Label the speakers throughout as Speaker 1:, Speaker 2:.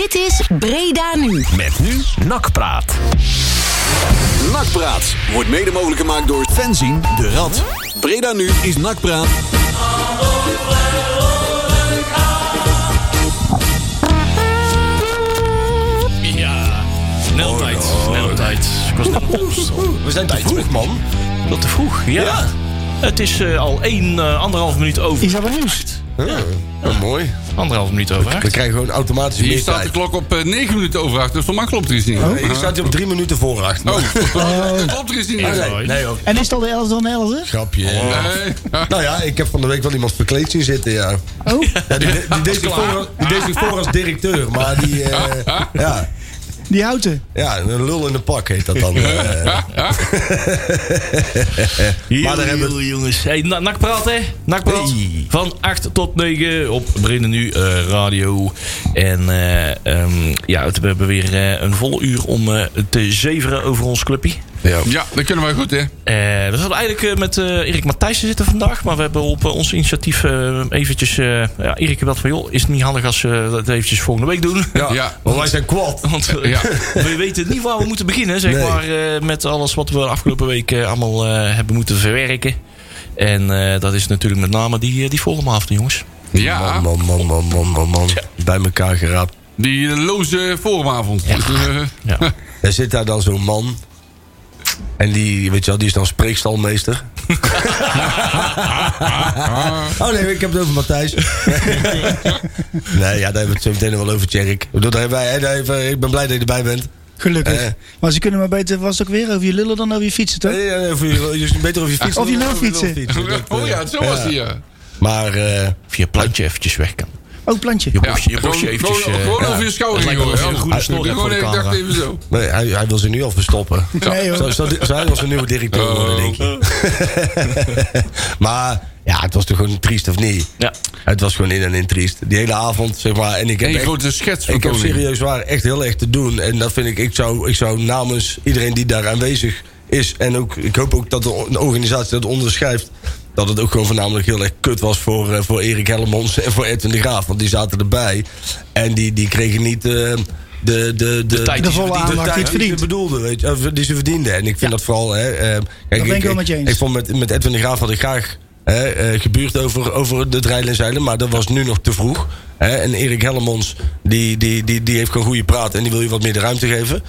Speaker 1: Dit is Breda Nu.
Speaker 2: Met nu Nakpraat.
Speaker 3: Nakpraat wordt mede mogelijk gemaakt door
Speaker 2: Fenzin de Rad.
Speaker 3: Breda nu is Nakpraat.
Speaker 4: Ja, sneltijd, sneltijd. Ik was net op
Speaker 5: We zijn te vroeg, man.
Speaker 4: Wat te vroeg, ja. Het is eh, al één, eh, anderhalf minuut over.
Speaker 6: Is dat wel nieuws?
Speaker 5: Ja, mooi.
Speaker 4: Anderhalf minuut over acht.
Speaker 5: We krijgen gewoon automatisch
Speaker 7: Hier staat de klok op eh, 9 minuten over 8, dus voor mij klopt er iets niet.
Speaker 5: Oh, Hier staat hij op drie minuten voor acht.
Speaker 7: Oh, klopt er iets niet.
Speaker 5: Nee, nee, hoor.
Speaker 6: En is het al de 11 dan 11?
Speaker 5: Grapje.
Speaker 7: Nee.
Speaker 5: Nou ja, ik heb van de week wel iemand verkleed zien zitten, ja.
Speaker 6: Oh,
Speaker 5: ja die, die, deed zich voor, die deed zich voor als directeur, maar die... eh, ja,
Speaker 6: die houten.
Speaker 5: ja, een lul in een pak heet dat dan. eh. maar daar hebben we...
Speaker 4: jongens. Hey, na- Nakpraat, hè? Nakpraat.
Speaker 5: Hey.
Speaker 4: Van 8 tot 9 op Breda Nu eh, Radio. En eh, ehm, ja, we hebben weer een volle uur om te zeveren over ons clubje.
Speaker 7: Ja, dat kunnen wij goed, hè?
Speaker 4: Eh, we zouden eigenlijk eh, met eh, Erik Matthijssen zitten vandaag. Maar we hebben op ons initiatief eventjes... eh ja, Erik gebeld van... joh, is het niet handig als we dat eventjes volgende week doen?
Speaker 5: Ja,
Speaker 7: Ja.
Speaker 5: want wij zijn kwad.
Speaker 4: Want
Speaker 7: Ja.
Speaker 4: we weten niet waar we moeten beginnen, zeg
Speaker 5: Nee.
Speaker 4: maar. eh, met alles wat we de afgelopen week allemaal eh, hebben moeten verwerken. En eh, dat is natuurlijk met name die, uh, die vormavond, jongens.
Speaker 7: Ja,
Speaker 5: Man, man, man, man, man, man. Bij elkaar geraapt.
Speaker 7: die loze forumavond. Dus, eh,
Speaker 4: Ja.
Speaker 5: Er zit daar dan zo'n man. En die, weet je wel, die is dan spreekstalmeester. oh nee, ik heb het over Matthijs. nee, ja, daar hebben we het zo meteen nog wel over, Tjerk. Ik ben blij dat je erbij bent.
Speaker 6: Gelukkig.
Speaker 5: Eh.
Speaker 6: maar ze kunnen maar beter, was het ook weer over je lullen dan over je fietsen, toch?
Speaker 5: Nee, ja, je, beter over je fiets.
Speaker 6: Of je
Speaker 5: dan
Speaker 6: lul fietsen.
Speaker 7: Oh ja,
Speaker 5: eh,
Speaker 7: zo was die, ja.
Speaker 5: Maar, eh,
Speaker 4: Of je plantje eventjes weg kan.
Speaker 6: Ook plantje.
Speaker 4: Je
Speaker 7: Ja,
Speaker 4: bosje, je
Speaker 7: gewoon,
Speaker 4: bosje eventjes...
Speaker 7: gewoon,
Speaker 4: eh,
Speaker 7: gewoon over je schouder
Speaker 4: een hebt
Speaker 7: Gewoon even, ik dacht
Speaker 4: camera.
Speaker 7: even zo.
Speaker 5: nee, hij, hij wil ze nu al verstoppen.
Speaker 6: Nee, hoor.
Speaker 5: Zo, zo, zo hij was een nieuwe directeur worden, denk ik. maar ja, het was toch gewoon triest, of niet?
Speaker 4: Ja.
Speaker 5: Het was gewoon in en in triest. Die hele avond, zeg maar. En ik heb echt-
Speaker 7: grote schets van
Speaker 5: Ik heb serieus waar echt heel erg te doen. En dat vind ik, ik zou, ik zou namens iedereen die daar aanwezig is. En ook, ik hoop ook dat de organisatie dat onderschrijft. Dat het ook gewoon voornamelijk heel erg kut was voor, eh, voor Erik Hellemons en voor Edwin de Graaf. Want die zaten erbij. En die, die kregen niet. eh, de, de, de,
Speaker 4: De tijd die
Speaker 6: volle aandacht die
Speaker 5: tijd
Speaker 6: verdient.
Speaker 5: ze bedoelden, weet je, die ze verdienden. En ik vind dat vooral. Hè, eh, kijk,
Speaker 6: ik
Speaker 5: ik,
Speaker 6: wel met je eens.
Speaker 5: Ik vond met, met Edwin de Graaf had ik graag hè, eh, gebuurd over, over de dreilen en zeilen. Maar dat was nu nog te vroeg. Hè. En Erik Hellemons, die, die, die, die heeft gewoon goede praat. En die wil je wat meer de ruimte geven.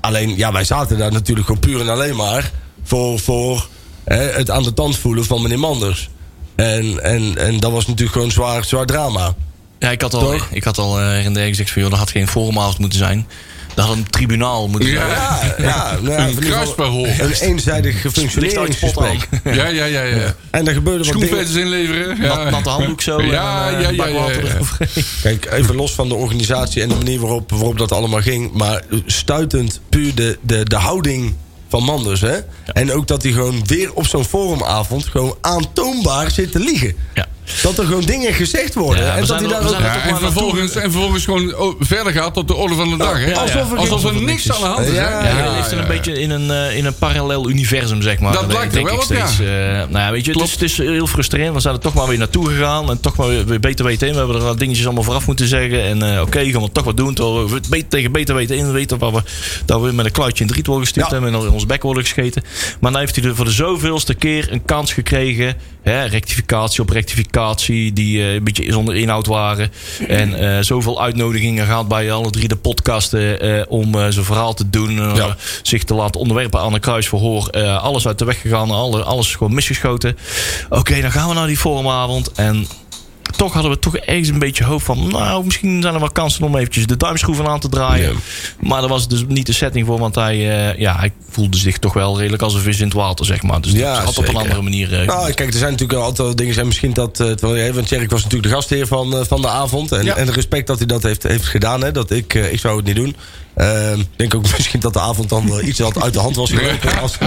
Speaker 5: Alleen, ja, wij zaten daar natuurlijk gewoon puur en alleen maar. Voor, voor het aan de tand voelen van meneer Manders. En, en, en dat was natuurlijk gewoon zwaar, zwaar drama.
Speaker 4: Ja, ik had al,
Speaker 5: Toch?
Speaker 4: ik had al her en der gezegd van... joh, dat had geen forumavond moeten zijn. Dat had een tribunaal moeten zijn.
Speaker 7: Ja.
Speaker 5: Ja, ja, nou ja,
Speaker 7: Een
Speaker 5: in. Een eenzijdig functioneringsgesprek.
Speaker 7: Ja, ja, ja. ja.
Speaker 5: En er gebeurde wat dingen.
Speaker 7: Inleveren. Ja.
Speaker 4: Nat, natte handdoek zo.
Speaker 7: Ja,
Speaker 4: en, eh,
Speaker 7: ja, ja, ja.
Speaker 5: Kijk, even los van de organisatie en de manier waarop, waarop dat allemaal ging. Maar stuitend puur de, de, de houding van Manders. Hè? En ook dat hij gewoon weer op zo'n forumavond gewoon aantoonbaar zit te liegen.
Speaker 4: Ja.
Speaker 5: Dat er gewoon dingen gezegd worden.
Speaker 4: Ja,
Speaker 5: en dat hij daar ook...
Speaker 7: Ja,
Speaker 4: toch
Speaker 7: en, vervolgens, en vervolgens gewoon oh, verder gaat tot de orde van de dag. Hè?
Speaker 4: Ja,
Speaker 5: Alsof er-
Speaker 7: Alsof niks
Speaker 4: niks
Speaker 7: aan de hand is.
Speaker 5: Ja,
Speaker 4: hij leeft in een beetje in een, eh, in een parallel universum, zeg maar.
Speaker 7: Dat lijkt er
Speaker 4: denk
Speaker 7: wel
Speaker 4: ik
Speaker 7: op, ja.
Speaker 4: steeds. Eh, nou ja, weet je, het is, het is heel frustrerend. We zijn er toch maar weer naartoe gegaan. En toch maar weer, beter weten in. We hebben er wat dingetjes allemaal vooraf moeten zeggen. En eh, oké, gaan we toch wat doen. Terwijl we beter, tegen beter weten in weten waar we, dat we met een kluitje in het riet worden gestuurd.
Speaker 5: Ja.
Speaker 4: En in ons bek worden gescheten. Maar dan heeft hij er voor de zoveelste keer een kans gekregen. Hè, rectificatie op rectificatie. Die eh, een beetje zonder inhoud waren. En eh, zoveel uitnodigingen gehad bij alle drie de podcasten. eh, om zijn verhaal te doen.
Speaker 5: Ja.
Speaker 4: Zich te laten onderwerpen aan een kruisverhoor. alles uit de weg gegaan. Alle, alles gewoon misgeschoten. Oké, dan gaan we naar die forumavond. En toch hadden we toch ergens een beetje hoop van... nou, misschien zijn er wel kansen om eventjes de duimschroeven aan te draaien. Maar daar was dus niet de setting voor. Want hij, eh, ja, hij voelde zich toch wel redelijk als een vis in het water, zeg maar. Dus
Speaker 5: Ja,
Speaker 4: dat had op een andere manier... eh,
Speaker 5: Nou, kijk, er zijn natuurlijk altijd wel dingen. Zijn misschien dat. eh, want Tjerk was natuurlijk de gastheer van, van de avond. En,
Speaker 6: Ja.
Speaker 5: en respect dat hij dat heeft, heeft gedaan. Hè, dat ik, ik zou het niet doen. Ehm, Ik denk ook misschien dat de avond dan wel iets wat uit de hand was gelopen. Als,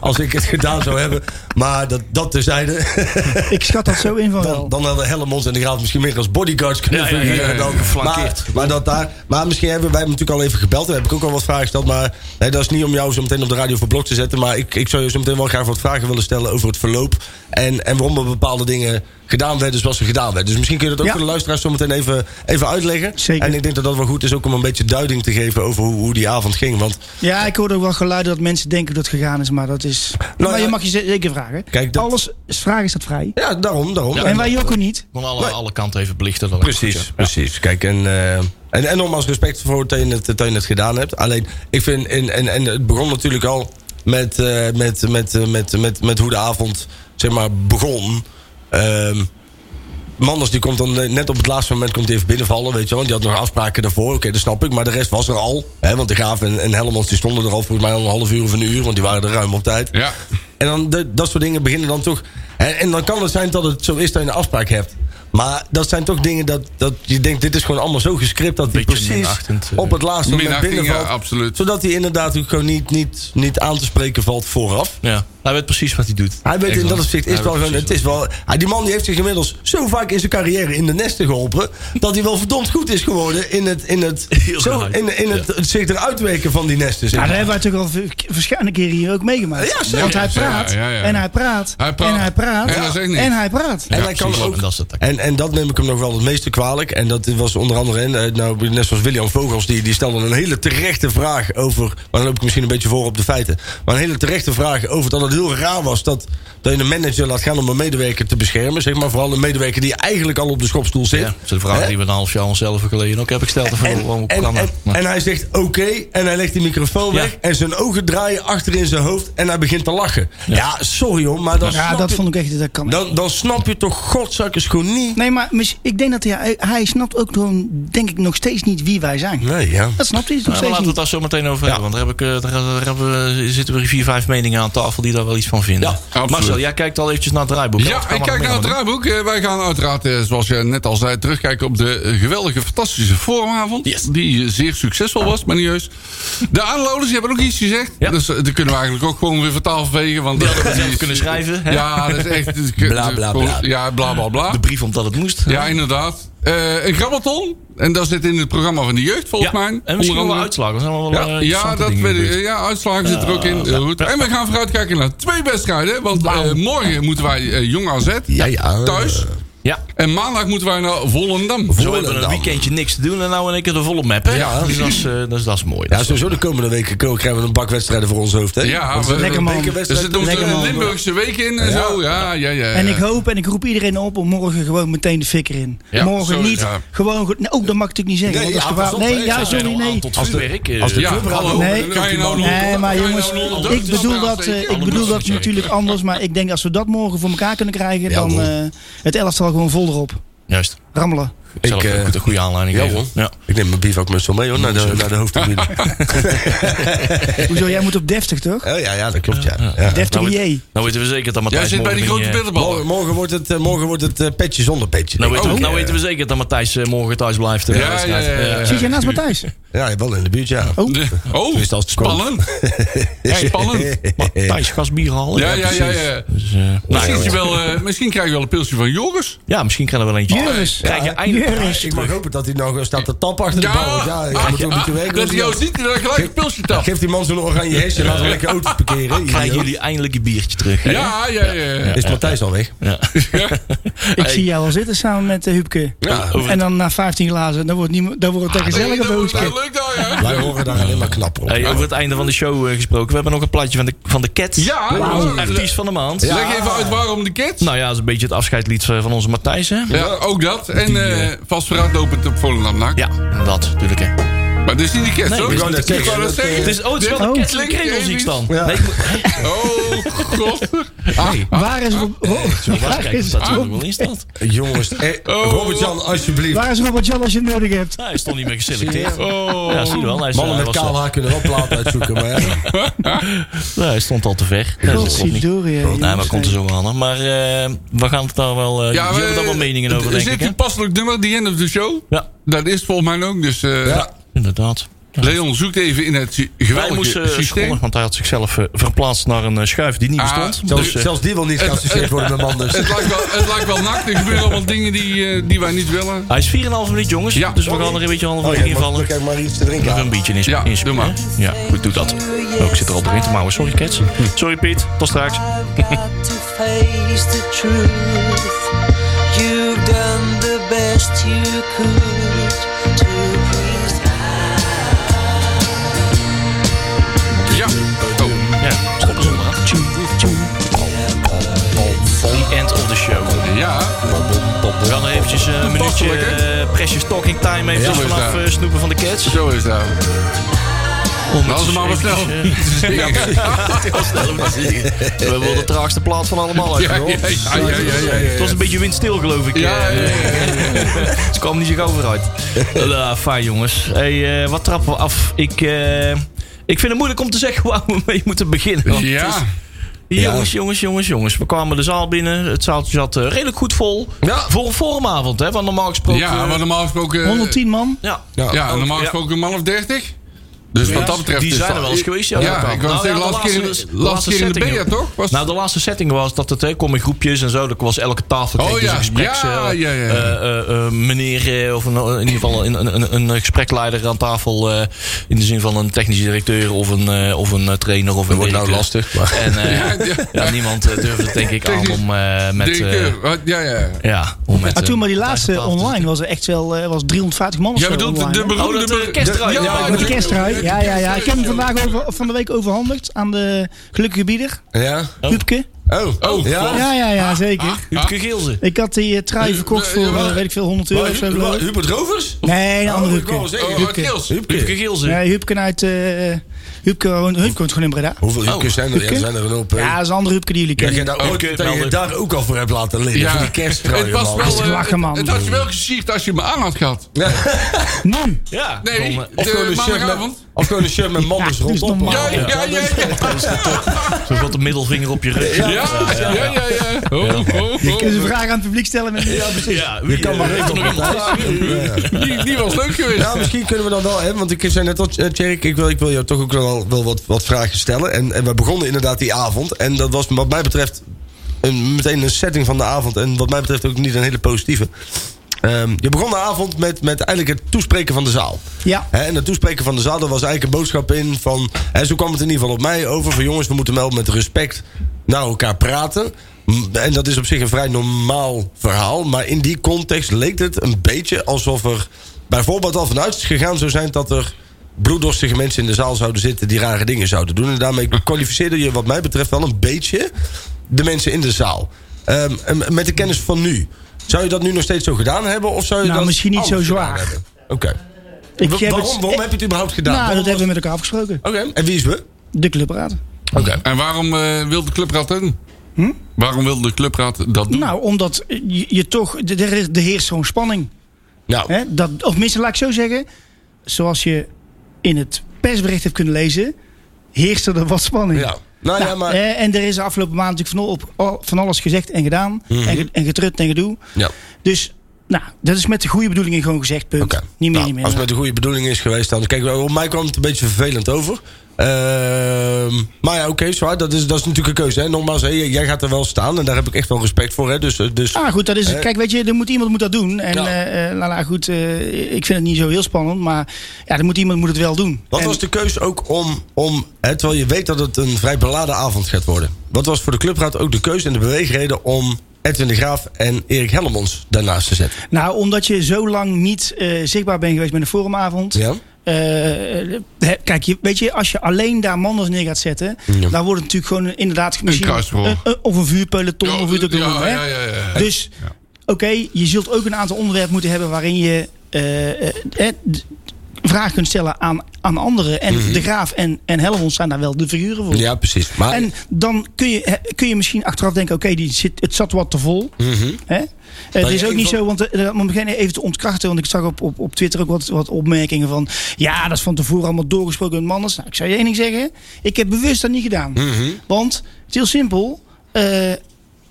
Speaker 5: als ik het gedaan zou hebben. Maar dat, dat terzijde.
Speaker 6: Ik schat dat zo in van wel.
Speaker 5: Dan, dan hadden Hellemons en de Graaf misschien meer als bodyguards kunnen
Speaker 4: Ja, ja, ja,
Speaker 5: fungeren
Speaker 4: ja, ja,
Speaker 5: dan.
Speaker 4: geflankeerd.
Speaker 5: Maar, maar, dat daar, maar misschien hebben wij hem natuurlijk al even gebeld. Daar heb ik ook al wat vragen gesteld. Maar nee, dat is niet om jou zo meteen op de radio voor blok te zetten. Maar ik, ik zou je zo meteen wel graag wat vragen willen stellen over het verloop. En, en waarom er bepaalde dingen gedaan werden zoals ze gedaan werden. Dus misschien kun je dat ook
Speaker 6: Ja.
Speaker 5: voor de luisteraars zo meteen even, even uitleggen.
Speaker 6: Zeker.
Speaker 5: En ik denk dat dat wel goed is ook om een beetje duiding te geven over hoe, hoe die avond ging. Want
Speaker 6: Ja, ik hoorde ook wel geluiden dat mensen denken dat het gegaan is, maar dat is...
Speaker 5: Nou
Speaker 6: maar
Speaker 5: ja.
Speaker 6: je mag je ze- zeker vragen.
Speaker 5: Kijk, dat-
Speaker 6: Alles, is vragen is dat vrij.
Speaker 5: ja, daarom, daarom.
Speaker 4: Ja,
Speaker 6: en wij ook niet.
Speaker 4: Van alle,
Speaker 5: Nee.
Speaker 4: alle kanten even belichten.
Speaker 5: Precies,
Speaker 4: goed, ja.
Speaker 5: precies. Kijk, en, eh, en, en nogmaals respect voor dat je, het, dat je het gedaan hebt. Alleen, ik vind, en, en, en het begon natuurlijk al met, eh, met, met, eh, met, met, met hoe de avond zeg maar, begon. Ehm Manders die komt dan net op het laatste moment komt even binnenvallen, weet je wel. Want die had nog afspraken daarvoor, oké, dat snap ik. Maar de rest was er al. Hè, want de Graaf en, en Hellemans die stonden er al volgens mij al een half uur of een uur. Want die waren er ruim op tijd.
Speaker 7: Ja.
Speaker 5: En dan de, dat soort dingen beginnen dan toch. En, en dan kan het zijn dat het zo is dat je een afspraak hebt. Maar dat zijn toch dingen dat, dat je denkt, dit is gewoon allemaal zo gescript dat hij precies
Speaker 4: eh.
Speaker 5: op het laatste moment
Speaker 7: ja,
Speaker 5: binnenvalt.
Speaker 7: absoluut.
Speaker 5: Zodat hij inderdaad ook gewoon niet, niet, niet aan te spreken valt vooraf.
Speaker 4: Ja. Hij weet precies wat hij doet.
Speaker 5: Hij weet in dat opzicht is
Speaker 4: Hij
Speaker 5: wel gewoon, het is wel, hij, die man die heeft zich inmiddels zo vaak in zijn carrière in de nesten geholpen. dat hij wel verdomd goed is geworden in het, in het, zo, in, in het, het zich eruit werken van die nesten. zeg
Speaker 6: Ja, dat hebben wij toch al ver- verschillende keren hier ook meegemaakt.
Speaker 5: Ja, zeker.
Speaker 6: Want hij praat,
Speaker 7: ja, ja.
Speaker 6: en hij praat,
Speaker 7: Hij praat.
Speaker 6: en hij praat,
Speaker 7: En hij niks.
Speaker 6: en hij praat.
Speaker 5: En hij kan ook,
Speaker 4: En dat is het.
Speaker 5: en, en dat neem ik hem nog wel het meeste kwalijk. En dat was onder andere, eh, nou, net zoals William Vogels, die, die stelde een hele terechte vraag over. Maar dan loop ik misschien een beetje voor op de feiten. Maar een hele terechte vraag over dat het heel raar was dat, dat je een manager laat gaan om een medewerker te beschermen. Zeg maar vooral een medewerker die eigenlijk al op de schopstoel zit.
Speaker 4: Ja, dat is de vraag
Speaker 5: Hè?
Speaker 4: die we een half jaar onszelf geleden ook hebben gesteld. voor
Speaker 5: En, en, en, en hij zegt oké en hij legt die microfoon
Speaker 4: Ja.
Speaker 5: weg en zijn ogen draaien achter in zijn hoofd en hij begint te lachen. Ja, sorry hoor, maar dan,
Speaker 6: Ja,
Speaker 5: snap
Speaker 6: dat
Speaker 5: je,
Speaker 6: vond ik echt, dat kan niet.
Speaker 5: dan, dan snap je toch godzakkers gewoon niet.
Speaker 6: Nee, maar mis- ik denk dat hij, hij snapt ook gewoon, denk ik, nog steeds niet wie wij zijn.
Speaker 5: Nee, ja.
Speaker 6: Dat snapt hij nog steeds
Speaker 4: laten we het
Speaker 6: niet.
Speaker 4: daar zo meteen over hebben. Want daar, heb ik, eh, daar, daar hebben we, zitten we vier, vijf meningen aan tafel die daar wel iets van vinden.
Speaker 5: Ja.
Speaker 4: Marcel, jij kijkt al eventjes naar het draaiboek.
Speaker 7: Ja, ik kijk naar het draaiboek. Eh, Wij gaan uiteraard, eh, zoals je net al zei, terugkijken op de geweldige, fantastische forumavond.
Speaker 4: Yes.
Speaker 7: Die eh, zeer succesvol was, maar niet juist. De aanlouders, die hebben ook iets gezegd.
Speaker 4: Ja.
Speaker 7: Dus die kunnen we eigenlijk ook gewoon weer vertaal vegen. Want
Speaker 4: Die
Speaker 7: dat-
Speaker 4: hadden we zelf kunnen schrijven, hè?
Speaker 7: Ja, dat is echt... dat
Speaker 5: Bla, bla, bla.
Speaker 7: Ja, bla, bla, bla.
Speaker 4: De brief omdat het moest.
Speaker 7: Ja, inderdaad. Eh, een grabbelton. En dat zit in het programma van de jeugd, volgens
Speaker 4: Ja,
Speaker 7: mij.
Speaker 4: En misschien wel
Speaker 7: Onder andere.
Speaker 4: uitslagen. Er zijn wel
Speaker 7: Ja,
Speaker 4: eh,
Speaker 7: ja, dat weet ik. Ja, uitslagen zit er ook in. Goed. En we gaan vooruitkijken naar twee wedstrijden. Want eh, morgen moeten wij eh, Jong AZ
Speaker 5: Ja, ja.
Speaker 7: thuis.
Speaker 4: Ja,
Speaker 7: En maandag moeten wij naar Volendam.
Speaker 4: zo hebben we
Speaker 5: Volendam.
Speaker 4: een weekendje niks te doen en nou in één keer de volle map. Hè?
Speaker 7: Ja.
Speaker 4: Dus dat is, eh, dat is, dat is mooi.
Speaker 5: Ja, sowieso de komende weken krijgen we een bak wedstrijden voor ons hoofd. Hè?
Speaker 7: Ja, we-
Speaker 5: een
Speaker 6: Lekker man.
Speaker 7: Er zit een. Limburgse week in en
Speaker 5: Ja.
Speaker 7: zo. Ja, ja, ja.
Speaker 6: En ik hoop en ik roep iedereen op om morgen gewoon meteen de fik erin.
Speaker 7: Ja,
Speaker 6: morgen
Speaker 7: sorry,
Speaker 6: niet
Speaker 7: ja.
Speaker 6: gewoon... goed- Nee, ook dat mag ik natuurlijk niet zeggen.
Speaker 5: Nee,
Speaker 6: want dat is Nee, ja, sorry,
Speaker 4: al een
Speaker 6: nee.
Speaker 4: aantal vuurwerk. eh,
Speaker 5: als de
Speaker 7: Ja, hallo.
Speaker 6: Nee.
Speaker 7: Je nou
Speaker 6: Nee, maar jongens,
Speaker 7: nou
Speaker 6: ik bedoel dat, eh, ik bedoel dat natuurlijk anders. Maar ik denk als we dat morgen voor elkaar kunnen krijgen, dan eh het elftal gewoon vol erop.
Speaker 4: Juist.
Speaker 6: Rammelen.
Speaker 4: Zelf
Speaker 5: Ik, eh,
Speaker 4: ook een goede aanleiding
Speaker 5: Ja, hoor.
Speaker 4: Ja.
Speaker 5: Ik neem mijn bivakmuts wel mee hoor, naar de, naar de hoofdtribune.
Speaker 6: Hoezo, jij moet op deftig toch?
Speaker 5: oh, ja, ja, dat klopt ja. ja.
Speaker 6: Deftig
Speaker 4: Nou,
Speaker 6: IE.
Speaker 4: Nou weten we zeker dat
Speaker 7: Jij
Speaker 4: Matthijs
Speaker 7: zit bij die
Speaker 4: morgen
Speaker 7: grote
Speaker 4: niet, eh,
Speaker 5: Morgen,
Speaker 7: bitterballen.
Speaker 5: morgen wordt het, eh, morgen wordt het eh, petje zonder petje.
Speaker 4: Nou, weten, we, nou weten we zeker dat Matthijs morgen thuis blijft.
Speaker 7: Ja, ja, ja, ja.
Speaker 6: Zit jij naast Matthijs?
Speaker 5: Ja, wel in de buurt, ja.
Speaker 6: Oh.
Speaker 7: Oh,
Speaker 5: als het komt.
Speaker 7: spannend. Spannend.
Speaker 4: Matthijs gasbier halen.
Speaker 7: Ja, ja, ja. ja.
Speaker 4: Dus,
Speaker 7: Misschien,
Speaker 4: nou,
Speaker 7: wel, eh, misschien krijg je wel een pilsje van Joris.
Speaker 4: ja, misschien krijgen we wel eentje.
Speaker 6: Juris.
Speaker 4: Krijg je eindelijk
Speaker 5: Ik mag hopen dat hij nog staat te tappen achter de bal. Ja, je moet ook niet te werken.
Speaker 7: dat hij jou ziet en dan gelijk een pilsje tap.
Speaker 5: Geef die man zo'n oranje hesje en laten we lekker auto's parkeren.
Speaker 4: Krijgen jullie eindelijk een biertje terug.
Speaker 7: Ja, ja, ja.
Speaker 5: Is Matthijs al weg?
Speaker 4: Ja.
Speaker 6: Ik zie jou al zitten samen met Huubke.
Speaker 5: Ja,
Speaker 6: En dan na 15 glazen, dan wordt, niemand, dan wordt het een
Speaker 7: wordt
Speaker 6: boosje.
Speaker 7: wel leuk ja.
Speaker 5: wij horen daar alleen maar knapper op.
Speaker 4: Hey, over het einde van de show eh, gesproken. We hebben nog een plaatje van de, van de Cats.
Speaker 7: Ja.
Speaker 4: Artiest van de maand.
Speaker 7: Leg even uit waarom de kids.
Speaker 4: Nou ja, dat is een beetje het afscheidslied van onze Matthijs. Hè?
Speaker 7: Ja, ook dat. En eh vast vooruitlopend op Volendam.
Speaker 4: Ja, dat natuurlijk. Hè.
Speaker 7: Maar dit is niet de kids,
Speaker 4: Nee,
Speaker 7: hoor.
Speaker 4: ik
Speaker 5: wou net
Speaker 7: Ik wou
Speaker 5: zeggen,
Speaker 7: net
Speaker 5: dat,
Speaker 7: zeggen.
Speaker 4: Het is, oh, het is wel
Speaker 6: Oh.
Speaker 4: een Cats.
Speaker 5: Ja.
Speaker 4: Nee, moet-
Speaker 7: Oh, god. Ah,
Speaker 6: Waar is, Rob, Ro-
Speaker 4: Zo was
Speaker 6: waar
Speaker 4: kijken
Speaker 6: is,
Speaker 4: of dat er
Speaker 6: Rob-
Speaker 4: wel in staat.
Speaker 5: Jongens, eh,
Speaker 7: Oh.
Speaker 5: Robert-Jan, alsjeblieft.
Speaker 6: waar is Robert Jan als je het nodig hebt?
Speaker 4: Hij stond niet meer geselecteerd.
Speaker 7: Oh.
Speaker 4: Ja, zie je wel. Hij, is,
Speaker 5: Mannen
Speaker 4: hij
Speaker 5: met kaal haar kunnen wel plaat uitzoeken, maar ja.
Speaker 4: hij stond al te ver.
Speaker 6: Hè,
Speaker 4: Nee, maar komt er zo aan. Maar eh, we gaan het daar wel... eh
Speaker 7: Ja,
Speaker 4: jullie hebben daar wel meningen over,
Speaker 7: Er
Speaker 4: denk
Speaker 7: zit
Speaker 4: ik. Hè?
Speaker 7: een passelijk nummer, The End of the Show.
Speaker 4: Ja,
Speaker 7: Dat is volgens mij ook. Dus eh,
Speaker 5: Ja.
Speaker 4: Inderdaad.
Speaker 7: Leon zoekt even in het geweldige
Speaker 4: moest eh,
Speaker 7: systeem.
Speaker 4: want hij had zichzelf eh, verplaatst naar een eh, schuif die niet
Speaker 7: Ah,
Speaker 4: bestond.
Speaker 5: Zelfs,
Speaker 4: dus, eh,
Speaker 5: zelfs die wil niet geassocieerd worden met man dus.
Speaker 7: Het lijkt, wel, het lijkt wel nakt. Er gebeuren allemaal dingen die, die wij niet willen.
Speaker 4: hij is 4,5 minuut, jongens.
Speaker 7: Ja.
Speaker 4: dus we gaan er een beetje half
Speaker 5: Oh,
Speaker 4: in
Speaker 5: ja,
Speaker 4: invallen.
Speaker 5: ik maar iets te drinken
Speaker 4: Nog een
Speaker 5: aan?
Speaker 4: biertje in.
Speaker 7: Ja,
Speaker 4: in
Speaker 7: doe maar.
Speaker 4: hè? Ja, goed, doe dat. Oh, ik zit er al doorheen te mouwen. Sorry, Kets. Sorry, Piet. Tot straks.
Speaker 8: To face the truth. best you could
Speaker 7: Ja.
Speaker 4: We gaan nog eventjes eh, een minuutje uh, precious talking time
Speaker 7: Ja, is
Speaker 4: vanaf eh, snoepen van de cats.
Speaker 7: Zo is dat.
Speaker 4: Om
Speaker 7: is
Speaker 4: het
Speaker 7: maar wat snel.
Speaker 4: heel snel. We worden de traagste plaat van allemaal uit.
Speaker 7: Ja, ja, ja, ja, ja, ja, ja.
Speaker 4: Het was een beetje windstil geloof ik.
Speaker 7: Ja, ja, ja,
Speaker 4: Ze kwam niet zo gauw vooruit. Ja, fijn jongens. Hey, wat trappen we af? Ik, ik vind het moeilijk om te zeggen waar we mee moeten beginnen.
Speaker 7: Ja.
Speaker 4: Jongens, jongens, jongens, jongens. We kwamen de zaal binnen. Het zaaltje zat eh, redelijk goed vol.
Speaker 5: Ja.
Speaker 4: Voor een forumavond, hè? Want normaal gesproken...
Speaker 7: Ja, maar normaal gesproken...
Speaker 6: 110 man.
Speaker 4: ja.
Speaker 7: Ja, normaal
Speaker 4: Ja.
Speaker 7: gesproken een man of 30. Dus wat dat betreft...
Speaker 4: Die zijn er wel eens geweest. Ja,
Speaker 7: Ja,
Speaker 4: dat kan.
Speaker 7: ik wou
Speaker 4: Nou
Speaker 7: zeggen,
Speaker 4: ja, de
Speaker 7: laatste keer in
Speaker 4: laatste-
Speaker 7: laatste keer in de toch? Was-
Speaker 4: Nou, de laatste setting was dat het hè, kom in groepjes en zo. Dat was elke tafel kreeg
Speaker 7: Oh,
Speaker 4: dus een gespreks...
Speaker 7: Ja,
Speaker 4: eh,
Speaker 7: ja, ja.
Speaker 4: eh, eh, eh, meneer, eh, of een, in ieder geval een, een, een, een gesprekleider aan tafel. eh, in de zin van een technische directeur of een, eh, of een eh, trainer of een
Speaker 5: Dat wordt nou lastig. Maar.
Speaker 4: En eh,
Speaker 7: Ja, ja.
Speaker 4: ja, niemand durfde het denk ik aan om met...
Speaker 7: Directeur. Ja, ja.
Speaker 4: ja, om met...
Speaker 6: Maar toen maar die laatste online was er echt wel eh, was 350 man of
Speaker 7: Jij
Speaker 6: zo
Speaker 7: bedoelt de, beroemde...
Speaker 4: Oh, eh.
Speaker 7: Ja,
Speaker 4: Ja.
Speaker 6: Ja. Ik heb hem vandaag over, van de week overhandigd aan de gelukkige bieder,
Speaker 5: Ja?
Speaker 6: Huubke.
Speaker 5: Oh.
Speaker 7: Oh,
Speaker 5: ja?
Speaker 6: Ja, ja, ja, zeker.
Speaker 4: Huubke Geelze.
Speaker 6: Ik had die eh, trui verkocht
Speaker 7: eh,
Speaker 6: voor, eh, weet ik veel, 100 euro of zo.
Speaker 5: Hubert Rovers?
Speaker 6: Nee, een andere
Speaker 5: Oh, wou
Speaker 6: Huubke.
Speaker 7: Oh.
Speaker 4: Huubke Geelze.
Speaker 6: Nee, Huubke uit... Huubke woont Huubke woont gewoon in Breda.
Speaker 5: Hoeveel Hubkes zijn er? Ja,
Speaker 6: Hubke?
Speaker 5: er zijn er een hoop.
Speaker 6: Ja, dat is een andere Huubke die jullie
Speaker 5: Dat je
Speaker 6: kennen.
Speaker 5: daar, ooit,
Speaker 4: Hubke,
Speaker 5: dat je daar ook al voor hebt laten liggen.
Speaker 7: Ja.
Speaker 5: Voor die kersttrui,
Speaker 7: Het was wel...
Speaker 6: Dat is
Speaker 7: eh,
Speaker 6: lachen, man.
Speaker 7: Het had je wel gesierd als je me aan had gehad.
Speaker 6: Man,
Speaker 4: Ja,
Speaker 7: Nee,
Speaker 4: dan, eh,
Speaker 5: Of gewoon,
Speaker 7: de
Speaker 5: een shirt met, of gewoon een shirt met
Speaker 6: Ja, dat is
Speaker 5: rondom.
Speaker 6: normaal.
Speaker 7: Ja, ja, ja, ja.
Speaker 4: Zo gaat de middelvinger op je rug.
Speaker 7: Ja, ja, ja, ja. ja. Oh, oh, oh.
Speaker 6: kunnen ze een vraag aan het publiek stellen? Met ja,
Speaker 4: Ja,
Speaker 5: Je kan maar
Speaker 4: even nog.
Speaker 7: Die, was leuk geweest.
Speaker 5: Ja, misschien kunnen we dan wel, hè, want ik zei net al, eh, Tjerk, ik wil, ik wil jou toch ook wel, wel wat, wat vragen stellen. En, en we begonnen inderdaad die avond. En dat was wat mij betreft een, meteen een setting van de avond. En wat mij betreft ook niet een hele positieve. Ehm, je begon de avond met, met eigenlijk het toespreken van de zaal.
Speaker 6: Ja.
Speaker 5: En het toespreken van de zaal, daar was eigenlijk een boodschap in van... Hè, zo kwam het in ieder geval op mij over van jongens, we moeten wel met respect naar elkaar praten. En dat is op zich een vrij normaal verhaal. Maar in die context leek het een beetje alsof er bijvoorbeeld al vanuit is gegaan zou zijn... dat er bloeddorstige mensen in de zaal zouden zitten die rare dingen zouden doen. En daarmee kwalificeerde je wat mij betreft wel een beetje de mensen in de zaal. Ehm, en met de kennis van nu. Zou je dat nu nog steeds zo gedaan hebben? Of zou je
Speaker 6: Nou,
Speaker 5: dat
Speaker 6: misschien niet zo zwaar.
Speaker 5: hebben? Oké.
Speaker 6: Ik
Speaker 5: Wa-
Speaker 6: heb
Speaker 5: Waarom,
Speaker 6: het-
Speaker 5: waarom heb je het überhaupt gedaan?
Speaker 6: Nou, dat hebben we met elkaar afgesproken.
Speaker 5: Oké, en wie is we?
Speaker 6: De clubraad.
Speaker 5: Oké.
Speaker 7: En waarom eh, wil de clubraad dat doen? Waarom wil de clubraad dat doen?
Speaker 6: Nou, omdat je, je toch... Er is- er heerst zo'n spanning.
Speaker 5: Nou,
Speaker 6: Hè? Dat, of minstens, laat ik zo zeggen... Zoals je in het persbericht hebt kunnen lezen... heerst er wat spanning.
Speaker 5: ja. Nou, ja,
Speaker 6: Nou,
Speaker 5: maar...
Speaker 6: hè, en er is de afgelopen maand natuurlijk van, op, van alles gezegd en gedaan.
Speaker 5: Mhm.
Speaker 6: en getrut en gedoe.
Speaker 5: Ja.
Speaker 6: Dus, nou, dat is met de goede bedoelingen gewoon gezegd, punt. Niet meer,
Speaker 5: Nou,
Speaker 6: niet meer.
Speaker 5: Als het met de goede bedoeling is geweest, dan... Kijk, op mij kwam het een beetje vervelend over. Ehm, maar ja, oké, zwaar. Dat is, dat is natuurlijk een keuze. Hè. Nogmaals, hè, jij gaat er wel staan. En daar heb ik echt wel respect voor. Hè. Dus, eh, dus,
Speaker 6: Ah, goed, dat is.
Speaker 5: Hè?
Speaker 6: Kijk, weet je, er moet iemand moet dat doen. En
Speaker 5: Ja.
Speaker 6: eh, eh, nou, nou, goed, eh, ik vind het niet zo heel spannend. Maar ja, er moet iemand moet het wel doen.
Speaker 5: Wat
Speaker 6: En-
Speaker 5: was de keuze ook om, om hè, terwijl je weet dat het een vrij beladen avond gaat worden. Wat was voor de clubraad ook de keuze en de beweegreden om Edwin de Graaf en Erik Hellemons daarnaast te zetten?
Speaker 6: Nou, omdat je zo lang niet eh, zichtbaar bent geweest met een forumavond.
Speaker 5: Ja?
Speaker 6: Eh, hè, kijk, je, weet je, als je alleen daar manders neer gaat zetten,
Speaker 5: Ja.
Speaker 6: dan wordt het natuurlijk gewoon inderdaad misschien een- een- of een vuurpeloton of hoe je het ook
Speaker 7: ja,
Speaker 6: hè?
Speaker 7: ja, ja, ja.
Speaker 6: Dus oké, je zult ook een aantal onderwerpen moeten hebben waarin je eh, eh, vragen kunt stellen aan, aan anderen. En de Graaf en, en Helmond zijn daar wel de figuren voor.
Speaker 5: Mhm. Ja, precies. Maar,
Speaker 6: En dan kun je, kun je misschien achteraf denken: oké, die zit het zat wat te vol.
Speaker 5: Mhm.
Speaker 6: Hè? Eh, het is ook niet zo, want eh, om beginnen even te ontkrachten. Want ik zag op, op, op Twitter ook wat, wat opmerkingen van. Ja, dat is van tevoren allemaal doorgesproken met mannen. Nou, ik zou je één ding zeggen: ik heb bewust dat niet gedaan.
Speaker 5: Mhm.
Speaker 6: Want het is heel simpel. eh,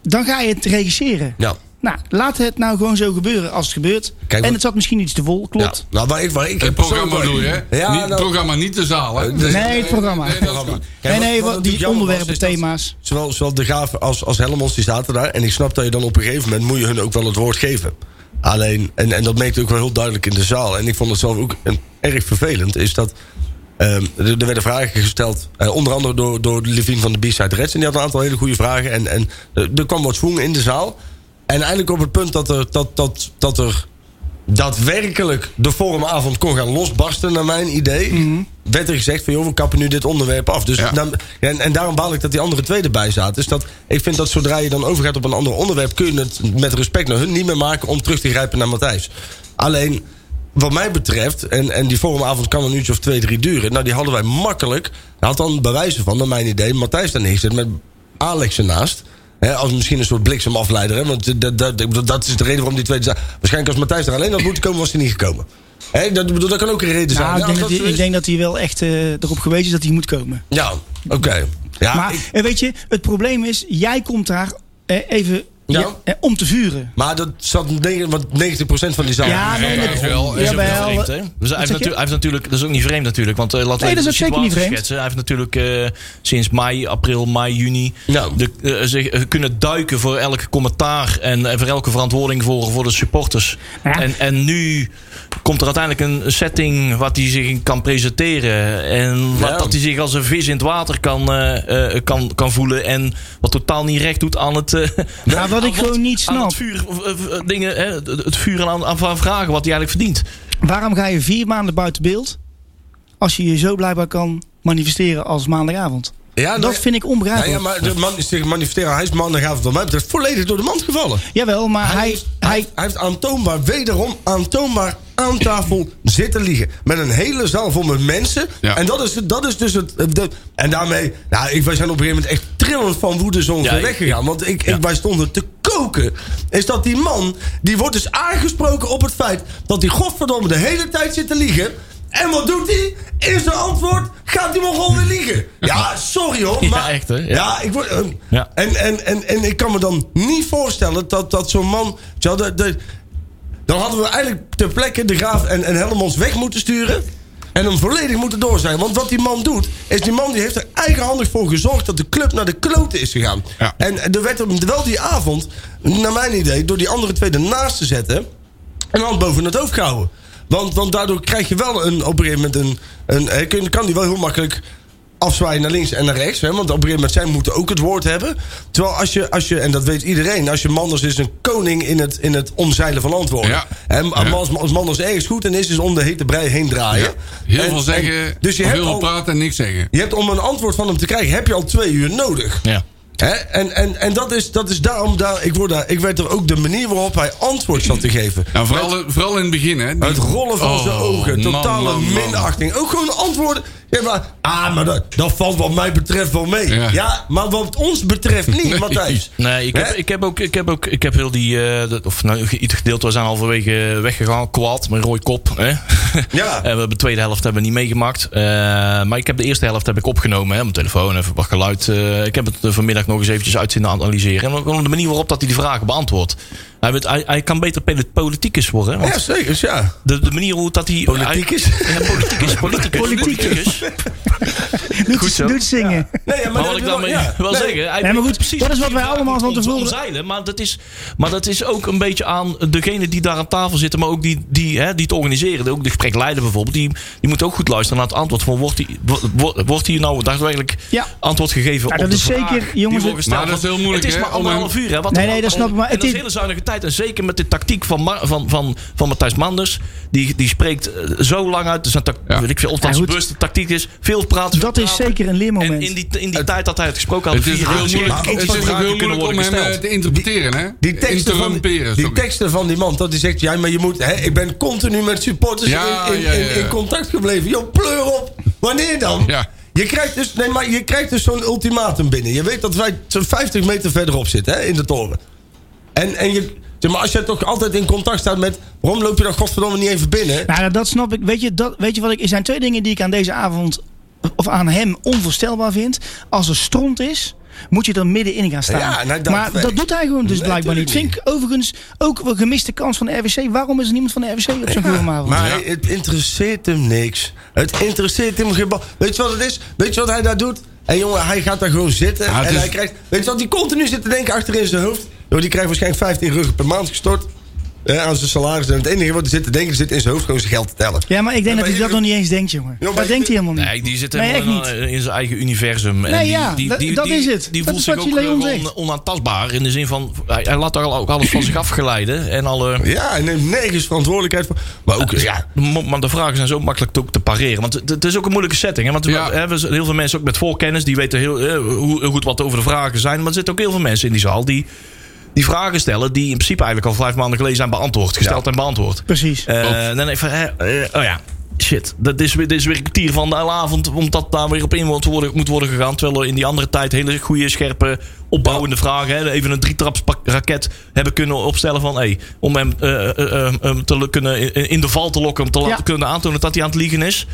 Speaker 6: dan ga je het regisseren.
Speaker 5: ja.
Speaker 6: Nou, laat het nou gewoon zo gebeuren als het gebeurt.
Speaker 5: Kijk,
Speaker 6: en het zat misschien iets te vol,
Speaker 5: Ja.
Speaker 6: klopt.
Speaker 5: Nou, waar ik, waar ik
Speaker 7: Het programma bedoel je, hè?
Speaker 5: Ja,
Speaker 7: niet,
Speaker 5: nou-
Speaker 7: het programma, niet de zaal, hè?
Speaker 6: Nee, het programma.
Speaker 7: Nee, dat is goed.
Speaker 5: Kijk,
Speaker 6: nee,
Speaker 5: wat-
Speaker 6: nee,
Speaker 5: wat
Speaker 6: wat,
Speaker 5: natuurlijk
Speaker 6: die
Speaker 5: was,
Speaker 6: onderwerpen, thema's.
Speaker 5: Zowel, zowel de Graaf als, als Hellemons die zaten daar. En ik snap dat je dan op een gegeven moment moet je hun ook wel het woord geven. Alleen, en, en dat merkte ook wel heel duidelijk in de zaal. En ik vond het zelf ook een, erg vervelend. Is dat ehm, er, er werden vragen gesteld. eh, onder andere door, door Levine van de B-Side Reds. En die had een aantal hele goede vragen. En, en er, er kwam wat schwung in de zaal. En eindelijk op het punt dat er, dat, dat, dat er daadwerkelijk de forumavond kon gaan losbarsten, naar mijn idee. Werd er gezegd van joh, we kappen nu dit onderwerp af. Dus
Speaker 7: Ja.
Speaker 5: dan, en, en daarom baal ik dat die andere twee erbij zaten. Dus dat, ik vind dat zodra je dan overgaat op een ander onderwerp, kun je het met respect naar hun niet meer maken om terug te grijpen naar Matthijs. Alleen, wat mij betreft, en, en die forumavond kan een uurtje of twee, drie duren. Nou, die hadden wij makkelijk. Daar had dan bewijzen van, naar mijn idee, Matthijs daar neergezet met Alex ernaast. Als misschien een soort bliksemafleider. Hè, want dat, dat, dat, dat is de reden waarom die twee... Waarschijnlijk als Matthijs er alleen had moeten komen, was hij niet gekomen. Dat, dat kan ook een reden zijn.
Speaker 6: Nou,
Speaker 5: Ja,
Speaker 6: ik, denk dat ik denk dat hij wel echt eh, erop gewezen is dat hij moet komen.
Speaker 5: Ja, oké. Ja,
Speaker 6: maar
Speaker 5: ik-
Speaker 6: en weet je, het probleem is, jij komt daar eh, even
Speaker 5: Ja.
Speaker 6: ja, om te vuren.
Speaker 5: maar dat zat negen- want 90% van die zaal.
Speaker 6: Ja, nee,
Speaker 7: nee,
Speaker 6: dat
Speaker 7: is wel-
Speaker 4: Dat is ook niet
Speaker 6: Jawel.
Speaker 4: vreemd, hè? Dus hij, heeft hij heeft natuurlijk, dat is ook niet vreemd natuurlijk. Want eh, laten
Speaker 6: Nee,
Speaker 4: we
Speaker 6: dat is
Speaker 4: de
Speaker 6: ook zeker niet
Speaker 4: situatie
Speaker 6: vreemd.
Speaker 4: schetsen. Hij heeft natuurlijk eh, sinds mei, april, mei, juni...
Speaker 5: Ja.
Speaker 4: De, eh, zich kunnen duiken voor elke commentaar... en voor elke verantwoording voor, voor de supporters.
Speaker 6: Ja.
Speaker 4: En, en nu komt er uiteindelijk een setting... wat hij zich in kan presenteren. En wat,
Speaker 5: Ja.
Speaker 4: dat hij zich als een vis in het water kan, eh, eh, kan, kan voelen. En wat totaal niet recht doet aan het...
Speaker 6: Ja, wat ik gewoon niet snap.
Speaker 4: het vuur, eh, eh, dingen, hè, het vuur aan, aan vragen wat hij eigenlijk verdient.
Speaker 6: Waarom ga je vier maanden buiten beeld als je je zo blijkbaar kan manifesteren als maandagavond?
Speaker 5: Ja,
Speaker 6: dat vind ik onbegrijpelijk.
Speaker 5: ja, maar de man is zich manifesteren. Hij is maandagavond, wat mij betreft, volledig door de mand gevallen.
Speaker 6: Jawel, maar hij,
Speaker 5: heeft-
Speaker 6: hij,
Speaker 5: hij heeft aantoonbaar, wederom aantoonbaar aan tafel zitten liegen. Met een hele zaal vol met mensen.
Speaker 7: Ja.
Speaker 5: En dat is, dat is dus het. de- en daarmee, nou, ik, wij zijn op een gegeven moment echt trillend van woede zo
Speaker 4: Ja,
Speaker 5: weggegaan. Want ik,
Speaker 4: ja.
Speaker 5: ik, wij stonden te koken. Is dat die man, die wordt dus aangesproken op het feit dat hij godverdomme de hele tijd zit te liegen. En wat doet hij? In zijn antwoord gaat hij maar gewoon weer liegen. Ja, sorry hoor.
Speaker 4: Ja,
Speaker 5: Maar,
Speaker 4: echt, hè? Ja.
Speaker 5: Ja, ik word. eh,
Speaker 4: Ja.
Speaker 5: En, en, en, en ik kan me dan niet voorstellen dat, dat zo'n man. Zo, de, de, dan hadden we eigenlijk ter plekke de Graaf en, en Helmons weg moeten sturen. En hem volledig moeten doorzijn. Want wat die man doet, is die man die heeft er eigenhandig voor gezorgd dat de club naar de kloten is gegaan.
Speaker 7: Ja.
Speaker 5: En er werd hem wel die avond, naar mijn idee, door die andere twee ernaast te zetten. Een hand boven het hoofd gehouden. Want, want daardoor krijg je wel een, op een gegeven moment een. een eh, kun- kan die wel heel makkelijk afzwaaien naar links en naar rechts. Hè? Want op een gegeven moment zij moeten ook het woord hebben. Terwijl als je, als je en dat weet iedereen, als je Manders is een koning in het, in het omzeilen van antwoorden.
Speaker 7: Ja.
Speaker 5: En
Speaker 7: Ja.
Speaker 5: als, als Manders ergens goed in is, is om de hete brei heen draaien.
Speaker 7: Ja. Heel
Speaker 5: En-
Speaker 7: veel zeggen,
Speaker 5: en- dus je hebt,
Speaker 7: heel veel praten en niks zeggen.
Speaker 5: je hebt om een antwoord van hem te krijgen, heb je al twee uur nodig.
Speaker 4: Ja.
Speaker 5: Hè? En, en, en dat, is, dat is daarom, daar, ik, word daar, ik werd er ook de manier waarop hij antwoord zat te geven.
Speaker 7: Nou, vooral, vooral in het begin, hè. Die-
Speaker 5: Het rollen van
Speaker 7: Oh,
Speaker 5: zijn ogen, totale
Speaker 7: man, man.
Speaker 5: minachting. Ook gewoon antwoorden. Ja, maar, ah, maar dat, dat valt wat mij betreft wel mee. Ja,
Speaker 7: Ja.
Speaker 5: maar wat ons betreft niet,
Speaker 7: Nee.
Speaker 5: Matthijs.
Speaker 4: Nee, ik heb, ik heb ook, ik heb ook, ik heb heel die, eh, dat- of nou, ieder gedeelte, we zijn halverwege weggegaan, kwaad, met rooi kop. Hè?
Speaker 5: Ja.
Speaker 4: en we hebben de tweede helft hebben we niet meegemaakt. Eh, maar ik heb de eerste helft heb ik opgenomen, hè, op mijn telefoon, even wat geluid. eh, ik heb het eh, vanmiddag nog eens eventjes uit analyseren. En gewoon de manier waarop dat hij die vragen beantwoordt. Hij, weet, hij, hij kan beter poli- politicus worden. Hè?
Speaker 5: Ja, zeker, ja.
Speaker 4: de, de manier hoe dat hij...
Speaker 5: Politicus?
Speaker 4: Hij, ja, politicus. Politicus.
Speaker 6: Doet,
Speaker 4: zo.
Speaker 6: doet zingen.
Speaker 5: Nee, ja,
Speaker 4: Maar wat ik daarmee
Speaker 5: ja.
Speaker 4: wil
Speaker 5: Nee.
Speaker 4: zeggen... Hij
Speaker 6: Nee, maar goed,
Speaker 4: precies
Speaker 6: dat is wat wij allemaal van tevoren-
Speaker 4: omzeilen. Maar dat, is, maar dat is ook een beetje aan degene die daar aan tafel zitten... maar ook die, die, hè, die het organiseren. Die Ook de gesprek leiden bijvoorbeeld. Die, die moeten ook goed luisteren naar het antwoord. Van, wordt, die, wordt, wordt hier nou daadwerkelijk
Speaker 6: Ja.
Speaker 4: antwoord gegeven
Speaker 6: Ja,
Speaker 4: op
Speaker 6: dat
Speaker 4: de
Speaker 6: is
Speaker 4: vraag
Speaker 6: zeker,
Speaker 4: die
Speaker 6: jongens,
Speaker 4: wordt gesteld?
Speaker 7: Maar dat is heel moeilijk,
Speaker 4: Het is maar anderhalf uur. Hè, wat
Speaker 6: Nee, nee, dat snap ik, maar
Speaker 4: en
Speaker 6: het
Speaker 4: dat is
Speaker 6: is-
Speaker 4: hele zuinige En zeker met de tactiek van, Mar- van, van, van Matthijs Manders. Die, die spreekt eh, zo lang uit. Dus een tac-
Speaker 7: Ja.
Speaker 4: weet ik veel, of dat
Speaker 6: Ja,
Speaker 4: bewuste tactiek is. Veel praten.
Speaker 6: Dat
Speaker 4: veel
Speaker 6: is zeker een leermoment.
Speaker 4: En in die, in die tijd dat hij het gesproken had,
Speaker 7: Het is heel moeilijk, het is heel
Speaker 4: kunnen
Speaker 7: moeilijk om hem eh, te interpreteren, hè.
Speaker 5: Die teksten, van, die teksten van die man, dat hij zegt... Ja, maar je moet... Hè, ik ben continu met supporters
Speaker 7: Ja,
Speaker 5: in, in,
Speaker 7: ja, ja,
Speaker 5: in, in
Speaker 7: ja.
Speaker 5: contact gebleven. Joh, pleur op. Wanneer dan?
Speaker 7: Ja.
Speaker 5: Je krijgt dus, nee, maar je krijgt dus zo'n ultimatum binnen. Je weet dat wij zo'n 50 meter verderop zitten hè, in de toren. En, en je, zeg maar, als je toch altijd in contact staat met... Waarom loop je dan godverdomme niet even binnen?
Speaker 6: Nou, dat snap ik. Weet je, dat, weet je wat ik. Er zijn twee dingen die ik aan deze avond. of aan hem onvoorstelbaar vind. Als er stront is. Moet je er middenin gaan staan.
Speaker 5: Ja, nou, dat
Speaker 6: maar
Speaker 5: weet
Speaker 6: dat doet hij gewoon dus
Speaker 5: Nee,
Speaker 6: blijkbaar niet. Vind ik overigens ook een gemiste kans van de RWC. Waarom is er niemand van de RWC op zo'n avond?
Speaker 5: Maar het interesseert hem niks. Het interesseert hem geen bal. Weet je wat het is? Weet je wat hij daar doet? En jongen, hij gaat daar gewoon zitten.
Speaker 7: Ja,
Speaker 5: en
Speaker 7: is-
Speaker 5: hij krijgt. Weet je wat hij continu zit te denken achter in zijn hoofd? Joh, die krijgt waarschijnlijk 15 ruggen per maand gestort. hè, aan zijn salaris. En het enige wat hij zit te denken, zit in zijn hoofd gewoon zijn geld te tellen.
Speaker 6: Ja, maar ik denk
Speaker 5: maar
Speaker 6: dat hij dat nog niet eens denkt, jongen.
Speaker 5: Ja,
Speaker 6: dat denkt hij helemaal niet.
Speaker 4: Nee, die zit helemaal
Speaker 6: echt
Speaker 4: in, in zijn eigen universum. En
Speaker 6: Nee,
Speaker 4: die,
Speaker 6: ja,
Speaker 4: die,
Speaker 6: dat-
Speaker 4: die,
Speaker 6: dat
Speaker 4: die-
Speaker 6: is het.
Speaker 4: Die
Speaker 6: Dat
Speaker 4: voelt
Speaker 6: is
Speaker 4: zich
Speaker 6: wat
Speaker 4: ook gewoon
Speaker 6: zegt.
Speaker 4: onaantastbaar. In de zin van, hij, hij laat er al ook alles van zich afgeleiden. En alle,
Speaker 5: Ja, hij neemt nergens verantwoordelijkheid voor. Maar ook, ja,
Speaker 4: Maar de vragen zijn zo makkelijk ook te pareren. Want het, het is ook een moeilijke setting. Hè? Want we-
Speaker 7: Ja.
Speaker 4: hè, we zijn heel veel mensen ook met voorkennis. Die weten heel, eh, hoe, hoe goed wat over de vragen zijn. Maar er zitten ook heel veel mensen in die zaal. Die, die vragen stellen. Die in principe eigenlijk al vijf maanden geleden zijn beantwoord. Gesteld en beantwoord.
Speaker 6: Precies.
Speaker 4: Eh, dan eh, oh ja, shit. Dat is, weer, dit is weer een kwartier van de avond. Omdat daar weer op in moet worden, moet worden gegaan. Terwijl we in die andere tijd hele goede, scherpe, opbouwende vragen. Hè, even een drietraps pak- raket hebben kunnen opstellen van... Hey, om hem eh, eh, eh, te kunnen in- de val te lokken. Om te laten
Speaker 6: Ja.
Speaker 4: kunnen aantonen dat hij aan het liegen is.